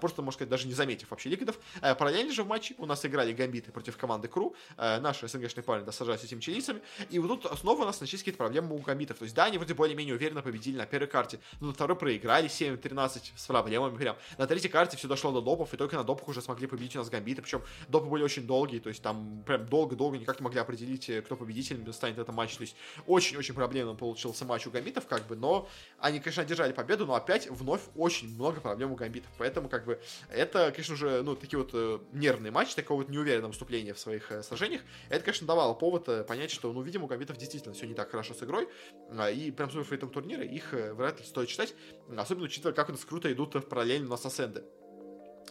просто, можно сказать, даже не заметив вообще Ликвидов. Параллельно же в матче у нас играли Гамбиты против команды Кру. Наши СНГшные парни досажались этими чилийцами. И вот тут снова у нас начались какие-то проблемы у гамбитов. То есть, да, они вроде более-менее уверенно победили на первой карте, но на второй проиграли 7-13 с проблемами прям. На третьей карте все дошло до допов, и только на допах уже смогли победить у нас гамбиты. Причем допы были очень долгие, то есть там прям долго-долго никак не могли определить, э, кто победителем станет этот матч. То есть очень-очень проблемным получился матч у гамбитов, как бы, но они, конечно, одержали победу, но опять вновь очень много проблем у гамбитов. Поэтому, как бы, это, конечно же, ну, такие вот э, нервные матчи, такого вот неуверенного выступления в своих э, сражениях. Это, конечно, давало повод понять, что, ну, видимо, у гамбитов действительно все не так хорошо с игрой. А, и прям с фейтом турнира их э, вряд ли стоит читать, особенно учитывая, как у нас круто идут параллельно у нас ассенды.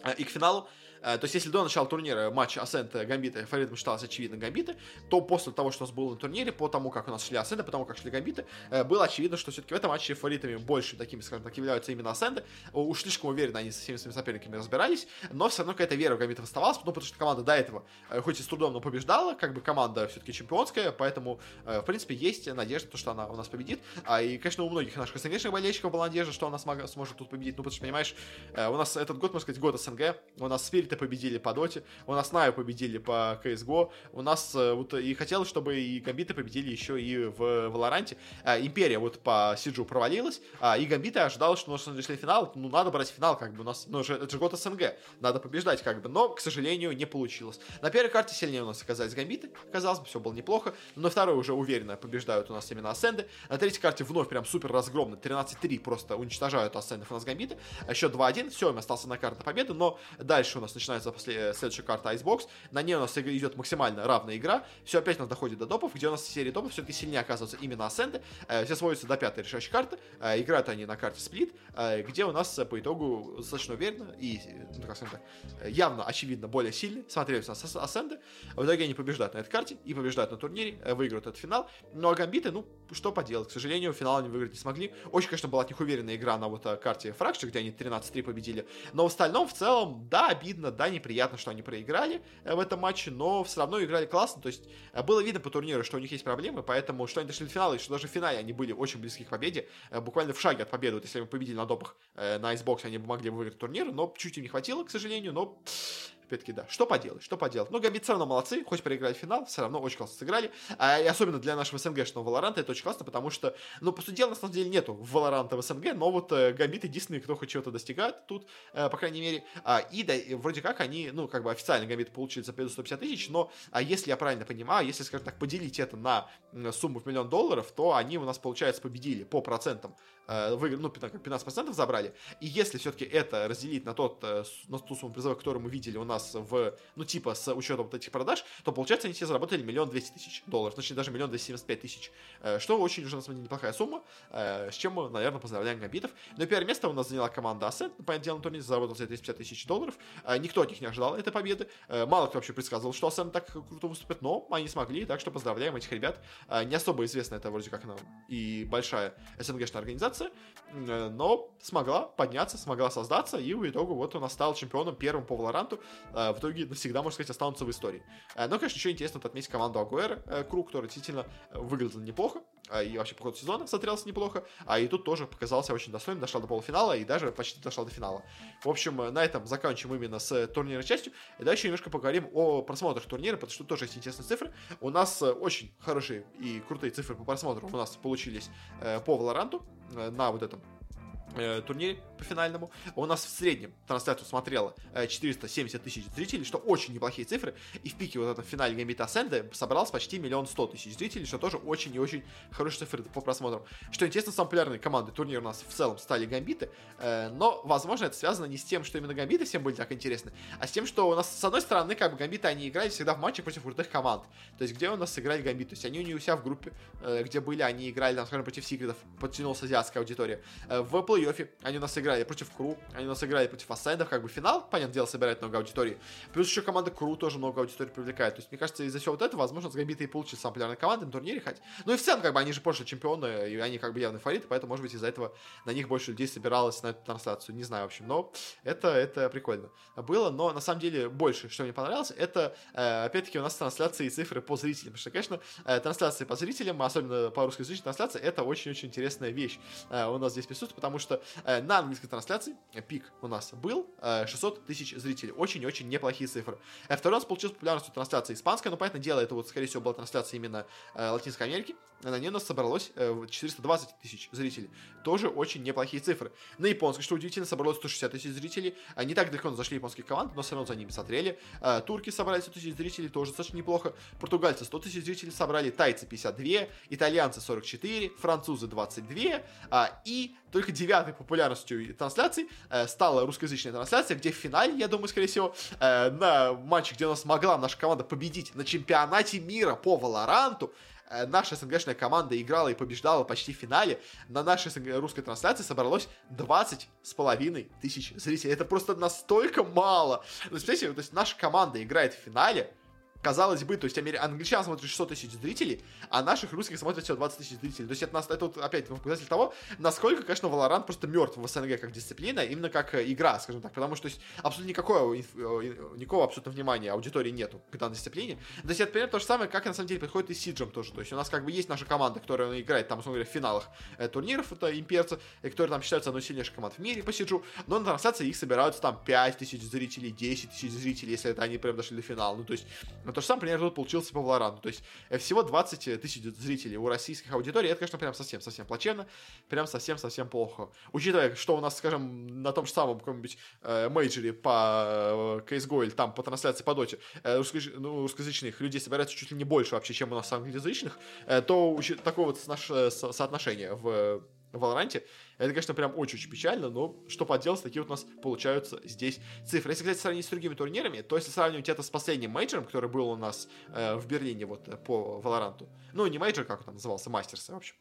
А, и к финалу то есть, если до начала турнира матч Асцент Гамбита фаворитом считался очевидно Гамбиты, то после того, что у нас было на турнире, по тому, как у нас шли Асценты, по тому, как шли Гамбиты, э, было очевидно, что все-таки в этом матче фаворитами больше такими, скажем так, являются именно Асценты. Уж слишком уверенно они со всеми своими соперниками разбирались, но все равно какая-то вера в Гамбитов оставалась, ну, потому что команда до этого, э, хоть и с трудом, но побеждала, как бы команда все-таки чемпионская, поэтому, в принципе, есть надежда, то, что она у нас победит. А, и, конечно, у многих наших СНГшных болельщиков была надежда, что она сможет тут победить, ну, потому что, понимаешь, у нас этот год, можно сказать, год СНГ, у нас Спириты победили по доте, у нас Наю победили по CSGO, у нас э, вот и хотелось, чтобы и Гамбиты победили еще и в Валоранте. А, Империя вот по Сиджу провалилась, а, и Гамбиты ожидал, что ну, если финал, ну надо брать финал, как бы у нас, ну это же год СНГ, надо побеждать как бы, но, к сожалению, не получилось. На первой карте сильнее у нас оказались Гамбиты, казалось бы, все было неплохо, но на второй уже уверенно побеждают у нас именно Асценды, на третьей карте вновь прям супер разгромно, 13-3 просто уничтожают Асцендов у нас Гамбиты, еще 2-1, все, им остался на карта победы, но дальше у нас начинается после, следующая карта Icebox. На ней у нас идет максимально равная игра. Все опять у нас доходит до допов, где у нас серии допов все-таки сильнее оказываются именно Асценды. Э, все сводятся до пятой решающей карты. Э, играют они на карте Сплит, э, где у нас по итогу достаточно уверенно и, ну, как сказать, явно, очевидно, более сильный. Смотрелись у нас Асценды. В итоге они побеждают на этой карте и побеждают на турнире, выиграют этот финал. Ну а Гамбиты, ну, что поделать, к сожалению, финал они выиграть не смогли. Очень, конечно, была от них уверенная игра на вот карте Фракши, где они 13-3 победили. Но в остальном, в целом, да, обидно, да, неприятно, что они проиграли э, в этом матче, но все равно играли классно. То есть э, было видно по турниру, что у них есть проблемы, поэтому что они дошли до финала, и что даже в финале они были очень близки к победе. Э, буквально в шаге от победы. Вот если бы победили на допах на Xbox, они бы могли выиграть турнир, но чуть им не хватило, к сожалению. Но опять-таки, да, что поделать, что поделать. Но Гамбит все равно молодцы, хоть проиграли финал, все равно очень классно сыграли. А, и особенно для нашего СНГшного Валоранта это очень классно, потому что, ну, по сути дела, на самом деле нету Валоранта в СНГ, но вот э, Гамбит единственный, кто хоть чего-то достигает тут, э, по крайней мере. А, и да, вроде как они, ну, как бы официально Гамбит получили за победу 150 тысяч, но а если я правильно понимаю, если, скажем так, поделить это на сумму в миллион долларов, то они у нас, получается, победили по процентам э, выиграли, ну, 15% забрали. И если все-таки это разделить на, тот, э, на ту сумму призовой, которую мы видели у нас в, ну, типа, с учетом вот этих продаж, то, получается, они все заработали миллион двести тысяч долларов, точнее, даже миллион двести семьдесят пять тысяч, э, что очень уже, на самом деле, неплохая сумма, с чем мы, наверное, поздравляем Гамбитов. Но первое место у нас заняла команда Ascent, по делу на турнире заработал себе 250 тысяч долларов. Никто от них не ожидал этой победы. Мало кто вообще предсказывал, что Ascent так круто выступит, но они смогли, так что поздравляем этих ребят. Не особо известно это вроде как нам и большая СНГшная организация, Э, но смогла подняться, смогла создаться, и в итоге вот он стал чемпионом первым по Валоранту, э, в итоге навсегда, можно сказать, останутся в истории. Э, но, конечно, еще интересно отметить команду Агуэра, Круг, который действительно выглядел неплохо, и вообще по ходу сезона смотрелся неплохо, а и тут тоже показался очень достойным, дошла до полуфинала и даже почти дошла до финала. В общем, на этом заканчиваем именно с турнирной частью, и дальше немножко поговорим о просмотрах турнира, потому что тоже есть интересные цифры. У нас очень хорошие и крутые цифры по просмотру у нас получились по Валоранту на вот этом Э, турнире по финальному. У нас в среднем трансляцию смотрело 470 э, тысяч зрителей, что очень неплохие цифры. И в пике вот этом финале Гамбита Сенда собралось почти миллион сто тысяч зрителей, что тоже очень и очень хорошие цифры по просмотрам. Что интересно, самые популярные команды турнира у нас в целом стали Гамбиты, э, но, возможно, это связано не с тем, что именно Гамбиты всем были так интересны, а с тем, что у нас, с одной стороны, как бы Гамбиты, они играли всегда в матче против крутых команд. То есть, где у нас сыграли Гамбиты. То есть, они у них у себя в группе, где были, они играли, там, скажем, против Секретов, подтянулась азиатская аудитория. В плей-оффе они у нас играли против Кру, они у нас играли против Ассайдов, как бы финал, понятное дело, собирает много аудитории. Плюс еще команда Кру тоже много аудитории привлекает. То есть, мне кажется, из-за всего вот этого, возможно, с Гамбита и получит самая популярная команда на турнире хоть. Ну и в целом, как бы, они же прошлые чемпионы, и они как бы явные фавориты, поэтому, может быть, из-за этого на них больше людей собиралось на эту трансляцию. Не знаю, в общем, но это, это прикольно было. Но, на самом деле, больше, что мне понравилось, это, э, опять-таки, у нас трансляции и цифры по зрителям. Потому что, конечно, э, трансляции по зрителям, особенно по русскоязычной трансляции, это очень-очень интересная вещь э, у нас здесь присутствует, потому что на английской трансляции пик у нас был 600 тысяч зрителей. Очень-очень неплохие цифры. Второй раз получилась популярность трансляции испанская, но, понятное дело, это вот, скорее всего, была трансляция именно Латинской Америки. На ней у нас собралось 420 тысяч зрителей. Тоже очень неплохие цифры. На японской, что удивительно, собралось 160 тысяч зрителей. Не так далеко зашли японские команды, но все равно за ними смотрели. Турки собрали 100 тысяч зрителей, тоже достаточно неплохо. Португальцы 100 тысяч зрителей собрали, тайцы 52, итальянцы 44, французы 22, и только девятой популярностью трансляций э, стала русскоязычная трансляция, где в финале, я думаю, скорее всего, э, на матче, где у нас могла наша команда победить на чемпионате мира по Валоранту, э, наша СНГшная команда играла и побеждала почти в финале. На нашей СНГ русской трансляции собралось 20 с половиной тысяч зрителей. Это просто настолько мало. Ну, представляете, то есть наша команда играет в финале, казалось бы, то есть амери... англичан смотрит 600 тысяч зрителей, а наших русских смотрит всего 20 тысяч зрителей. То есть это, нас, это вот, опять показатель того, насколько, конечно, Valorant просто мертв в СНГ как дисциплина, именно как э, игра, скажем так, потому что то есть, абсолютно никакого, э, никакого абсолютно внимания аудитории нету к данной дисциплине. То есть это примерно то же самое, как на самом деле происходит и Сиджем тоже. То есть у нас как бы есть наша команда, которая играет там, условно говоря, в финалах э, турниров, это имперцы, и которые там считаются одной из сильнейших команд в мире по Сиджу, но на трансляции их собираются там 5 тысяч зрителей, 10 тысяч зрителей, если это они прям дошли до финала. Ну, то есть, то же самое примерно тут получился по Valorant. То есть э, всего 20 тысяч зрителей у российских аудиторий. Это, конечно, прям совсем-совсем плачевно. Прям совсем-совсем плохо. Учитывая, что у нас, скажем, на том же самом каком-нибудь э, мейджоре по э, CSGO или там по трансляции по доте э, русскоязыч... ну, русскоязычных людей собирается чуть ли не больше вообще, чем у нас англоязычных, э, то такое вот наше со соотношение в Валоранте. Это, конечно, прям очень-очень печально, но что поделать, такие вот у нас получаются здесь цифры. Если, кстати, сравнить с другими турнирами, то если сравнивать это с последним мейджором, который был у нас э, в Берлине вот э, по Валоранту, ну, не мейджор, как он там назывался, мастерс, в общем,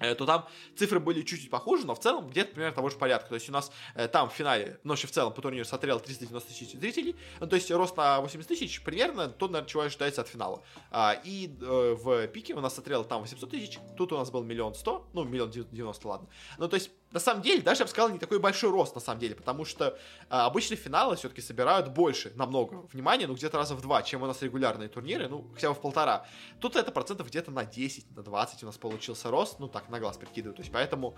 то там цифры были чуть-чуть похожи, но в целом где-то примерно того же порядка. То есть у нас э, там в финале, точнее, в целом по турниру смотрело 390 тысяч зрителей, ну, то есть рост на 80 тысяч примерно то, наверное, чего ожидается от финала. А, и э, в пике у нас смотрело там 800 тысяч, тут у нас был миллион сто, ну, миллион девяносто, ладно. Ну, то есть на самом деле, даже, я бы сказал, не такой большой рост, на самом деле, потому что а, обычно финалы все-таки собирают больше, намного внимания, ну, где-то раза в два, чем у нас регулярные турниры, ну, хотя бы в полтора. Тут это процентов где-то на 10, на 20 у нас получился рост, ну, так, на глаз прикидываю, то есть, поэтому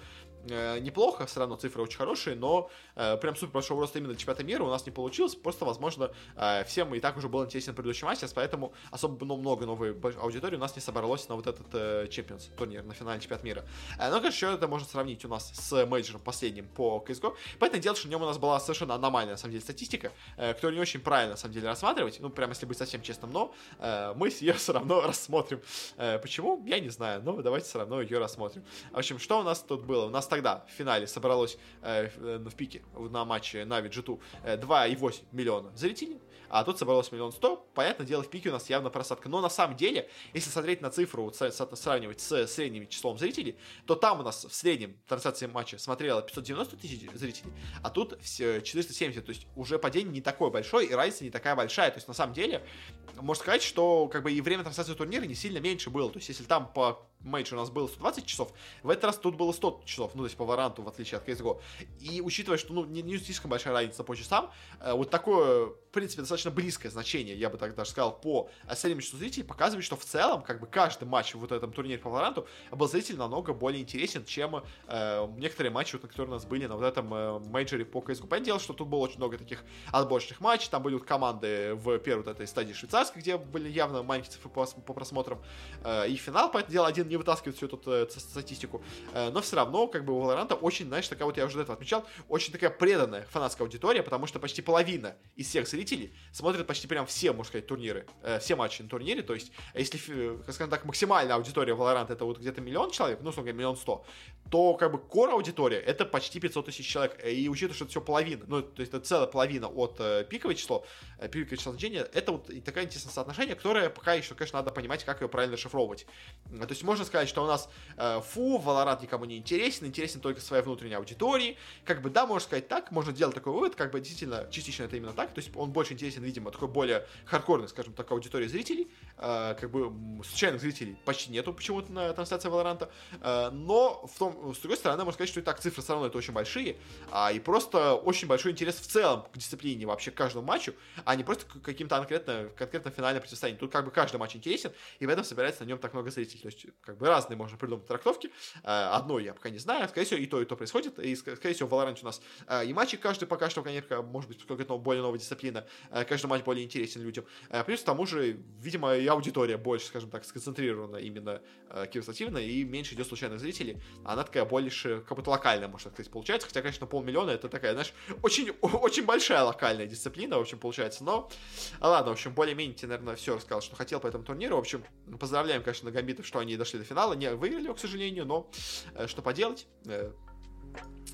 э, неплохо, все равно цифры очень хорошие, но э, прям супер большого роста именно чемпионата мира у нас не получилось, просто, возможно, э, всем и так уже был интересен предыдущий мастерс, поэтому особо ну, много новой аудитории у нас не собралось на вот этот э, Champions турнир, на финальный чемпионат мира. Э, но, конечно, еще это можно сравнить у нас с мейджором последним по CSGO. Понятное дело, что в нем у нас была совершенно аномальная, на самом деле, статистика, э, которую не очень правильно, на самом деле, рассматривать, ну, прямо если быть совсем честным, но э, мы ее все равно рассмотрим. Э, почему? Я не знаю, но давайте все равно ее рассмотрим. В общем, что у нас тут было? У нас тогда в финале собралось э, в, э, в пике на матче G2 э, 2,8 миллиона зрителей а тут собралось миллион сто. Понятное дело, в пике у нас явно просадка. Но на самом деле, если смотреть на цифру, вот, сравнивать с средним числом зрителей, то там у нас в среднем трансляции матча смотрело 590 тысяч зрителей, а тут 470. То есть уже падение не такое большое, и разница не такая большая. То есть на самом деле, можно сказать, что как бы и время трансляции турнира не сильно меньше было. То есть если там по мейджору у нас было 120 часов, в этот раз тут было 100 часов, ну, то есть по Valorant у, в отличие от CSGO. И учитывая, что, ну, не, не слишком большая разница по часам, э, вот такое, в принципе, достаточно близкое значение, я бы так даже сказал, по среднему числу зрителей, показывает, что в целом, как бы, каждый матч в вот этом турнире по Valorant у был зрителям намного более интересен, чем э, некоторые матчи, вот, которые у нас были на вот этом э, мейджоре по CSGO. Понятное дело, что тут было очень много таких отборочных матчей, там были вот команды в первой вот этой стадии швейцарской, где были явно маленькие цифры по, по просмотрам, э, и финал, понятное дело, один не вытаскивает всю эту э, статистику, э, но все равно, как бы, у Valorant очень, знаешь, такая вот, я уже до этого отмечал, очень такая преданная фанатская аудитория, потому что почти половина из всех зрителей смотрят почти прям все, можно сказать, турниры, э, все матчи на турнире, то есть, если, скажем так, максимальная аудитория Valorant это вот где-то миллион человек, ну, условно миллион сто, то, как бы, core аудитория это почти 500 тысяч человек, и учитывая, что это все половина, ну, то есть, это целая половина от э, пиковое число, э, пиковое число значения, это вот такое интересное соотношение, которое пока еще, конечно, надо понимать, как ее правильно шифровывать. То есть, можно сказать, что у нас э, фу, Valorant никому не интересен, интересен только своей внутренней аудитории. Как бы, да, можно сказать так, можно делать такой вывод, как бы действительно, частично это именно так, то есть он больше интересен, видимо, такой более хардкорный, скажем так, аудитории зрителей, э, как бы случайных зрителей почти нету почему-то на трансляции Valorant, э, но в том, с другой стороны, можно сказать, что и так цифры все равно это очень большие, а, и просто очень большой интерес в целом к дисциплине вообще к каждому матчу, а не просто к каким-то конкретно, конкретно финальным противостояниям. Тут как бы каждый матч интересен, и в этом собирается на нем так много зрителей. То есть, как бы разные можно придумать трактовки. Э, одной я пока не знаю. Скорее всего, и то, и то происходит. И, скорее всего, в Valorant у нас э, и матчи каждый пока что, конечно, может быть, какая-то более новая дисциплина. Э, каждый матч более интересен людям. Плюс к тому же, видимо, и аудитория больше, скажем так, сконцентрирована именно киберспортивно, и меньше идет случайных зрителей. Она такая больше, как будто локальная, можно сказать, получается. Хотя, конечно, полмиллиона это такая, знаешь, очень, очень большая локальная дисциплина, в общем, получается. Но, ладно, в общем, более-менее тебе, наверное, все рассказал, что хотел по этому турниру. В общем, поздравляем, конечно, Гамбитов, что они дошли до финала. Не выиграли, к сожалению, но э, что поделать. Э,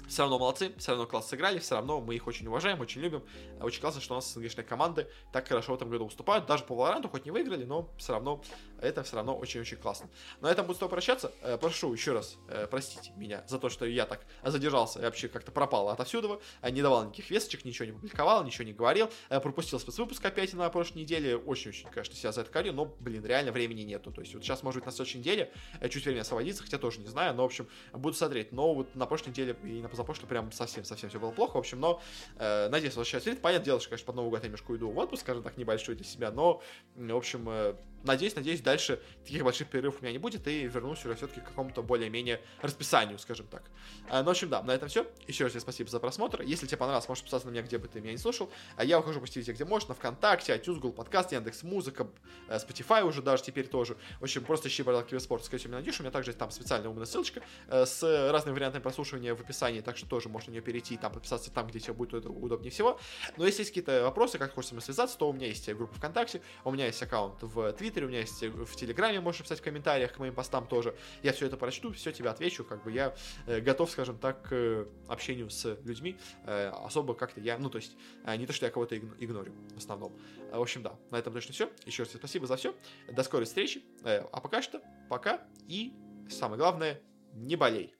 все равно молодцы, все равно класс сыграли, все равно мы их очень уважаем, очень любим. Очень классно, что у нас СНГшные команды так хорошо в этом году уступают. Даже по Valorant хоть не выиграли, но все равно это все равно очень-очень классно. На этом буду с тобой прощаться. Э, прошу еще раз э, простить меня за то, что я так задержался и вообще как-то пропал отовсюду. Э, не давал никаких весточек, ничего не публиковал, ничего не говорил. Пропустил спецвыпуск опять на прошлой неделе. Очень-очень, конечно, себя за это корю, но, блин, реально времени нету. То есть вот сейчас, может быть, на следующей неделе чуть время освободиться, хотя тоже не знаю, но, в общем, буду смотреть. Но вот на прошлой неделе и на позапрошлой прям совсем-совсем все было плохо, в общем, но надеюсь, возвращаюсь. Понятное дело, что, конечно, под Новый год я немножко уйду в отпуск, скажем так, небольшой для себя, но, в общем, надеюсь, надеюсь, дальше таких больших перерывов у меня не будет, и вернусь уже все-таки к какому-то более-менее расписанию, скажем так. А, ну, в общем, да, на этом все. Еще раз тебе спасибо за просмотр. Если тебе понравилось, можешь подписаться на меня, где бы ты меня не слушал. А я ухожу везде, где можно. ВКонтакте, iTunes, Google Подкаст, Яндекс Музыка, э, Spotify уже даже теперь тоже. В общем, просто ищи Бардак Киберспорт, скорее всего, найдешь. У меня также там специальная умная ссылочка э, с разными вариантами прослушивания в описании, так что тоже можно на нее перейти и там подписаться там, где тебе будет удобнее всего. Но если есть какие-то вопросы, как мной связаться, то у меня есть группа ВКонтакте, у меня есть аккаунт в Твиттере, у меня есть в Телеграме, можешь писать в комментариях к моим постам тоже. Я все это прочту, все тебе отвечу, как бы я э, готов, скажем так, к общению с людьми. Э, особо как-то я, ну, то есть, э, не то, что я кого-то игнорю в основном. В общем, да, на этом точно все. Еще раз спасибо за все. До скорой встречи. А пока что, пока и самое главное, не болей.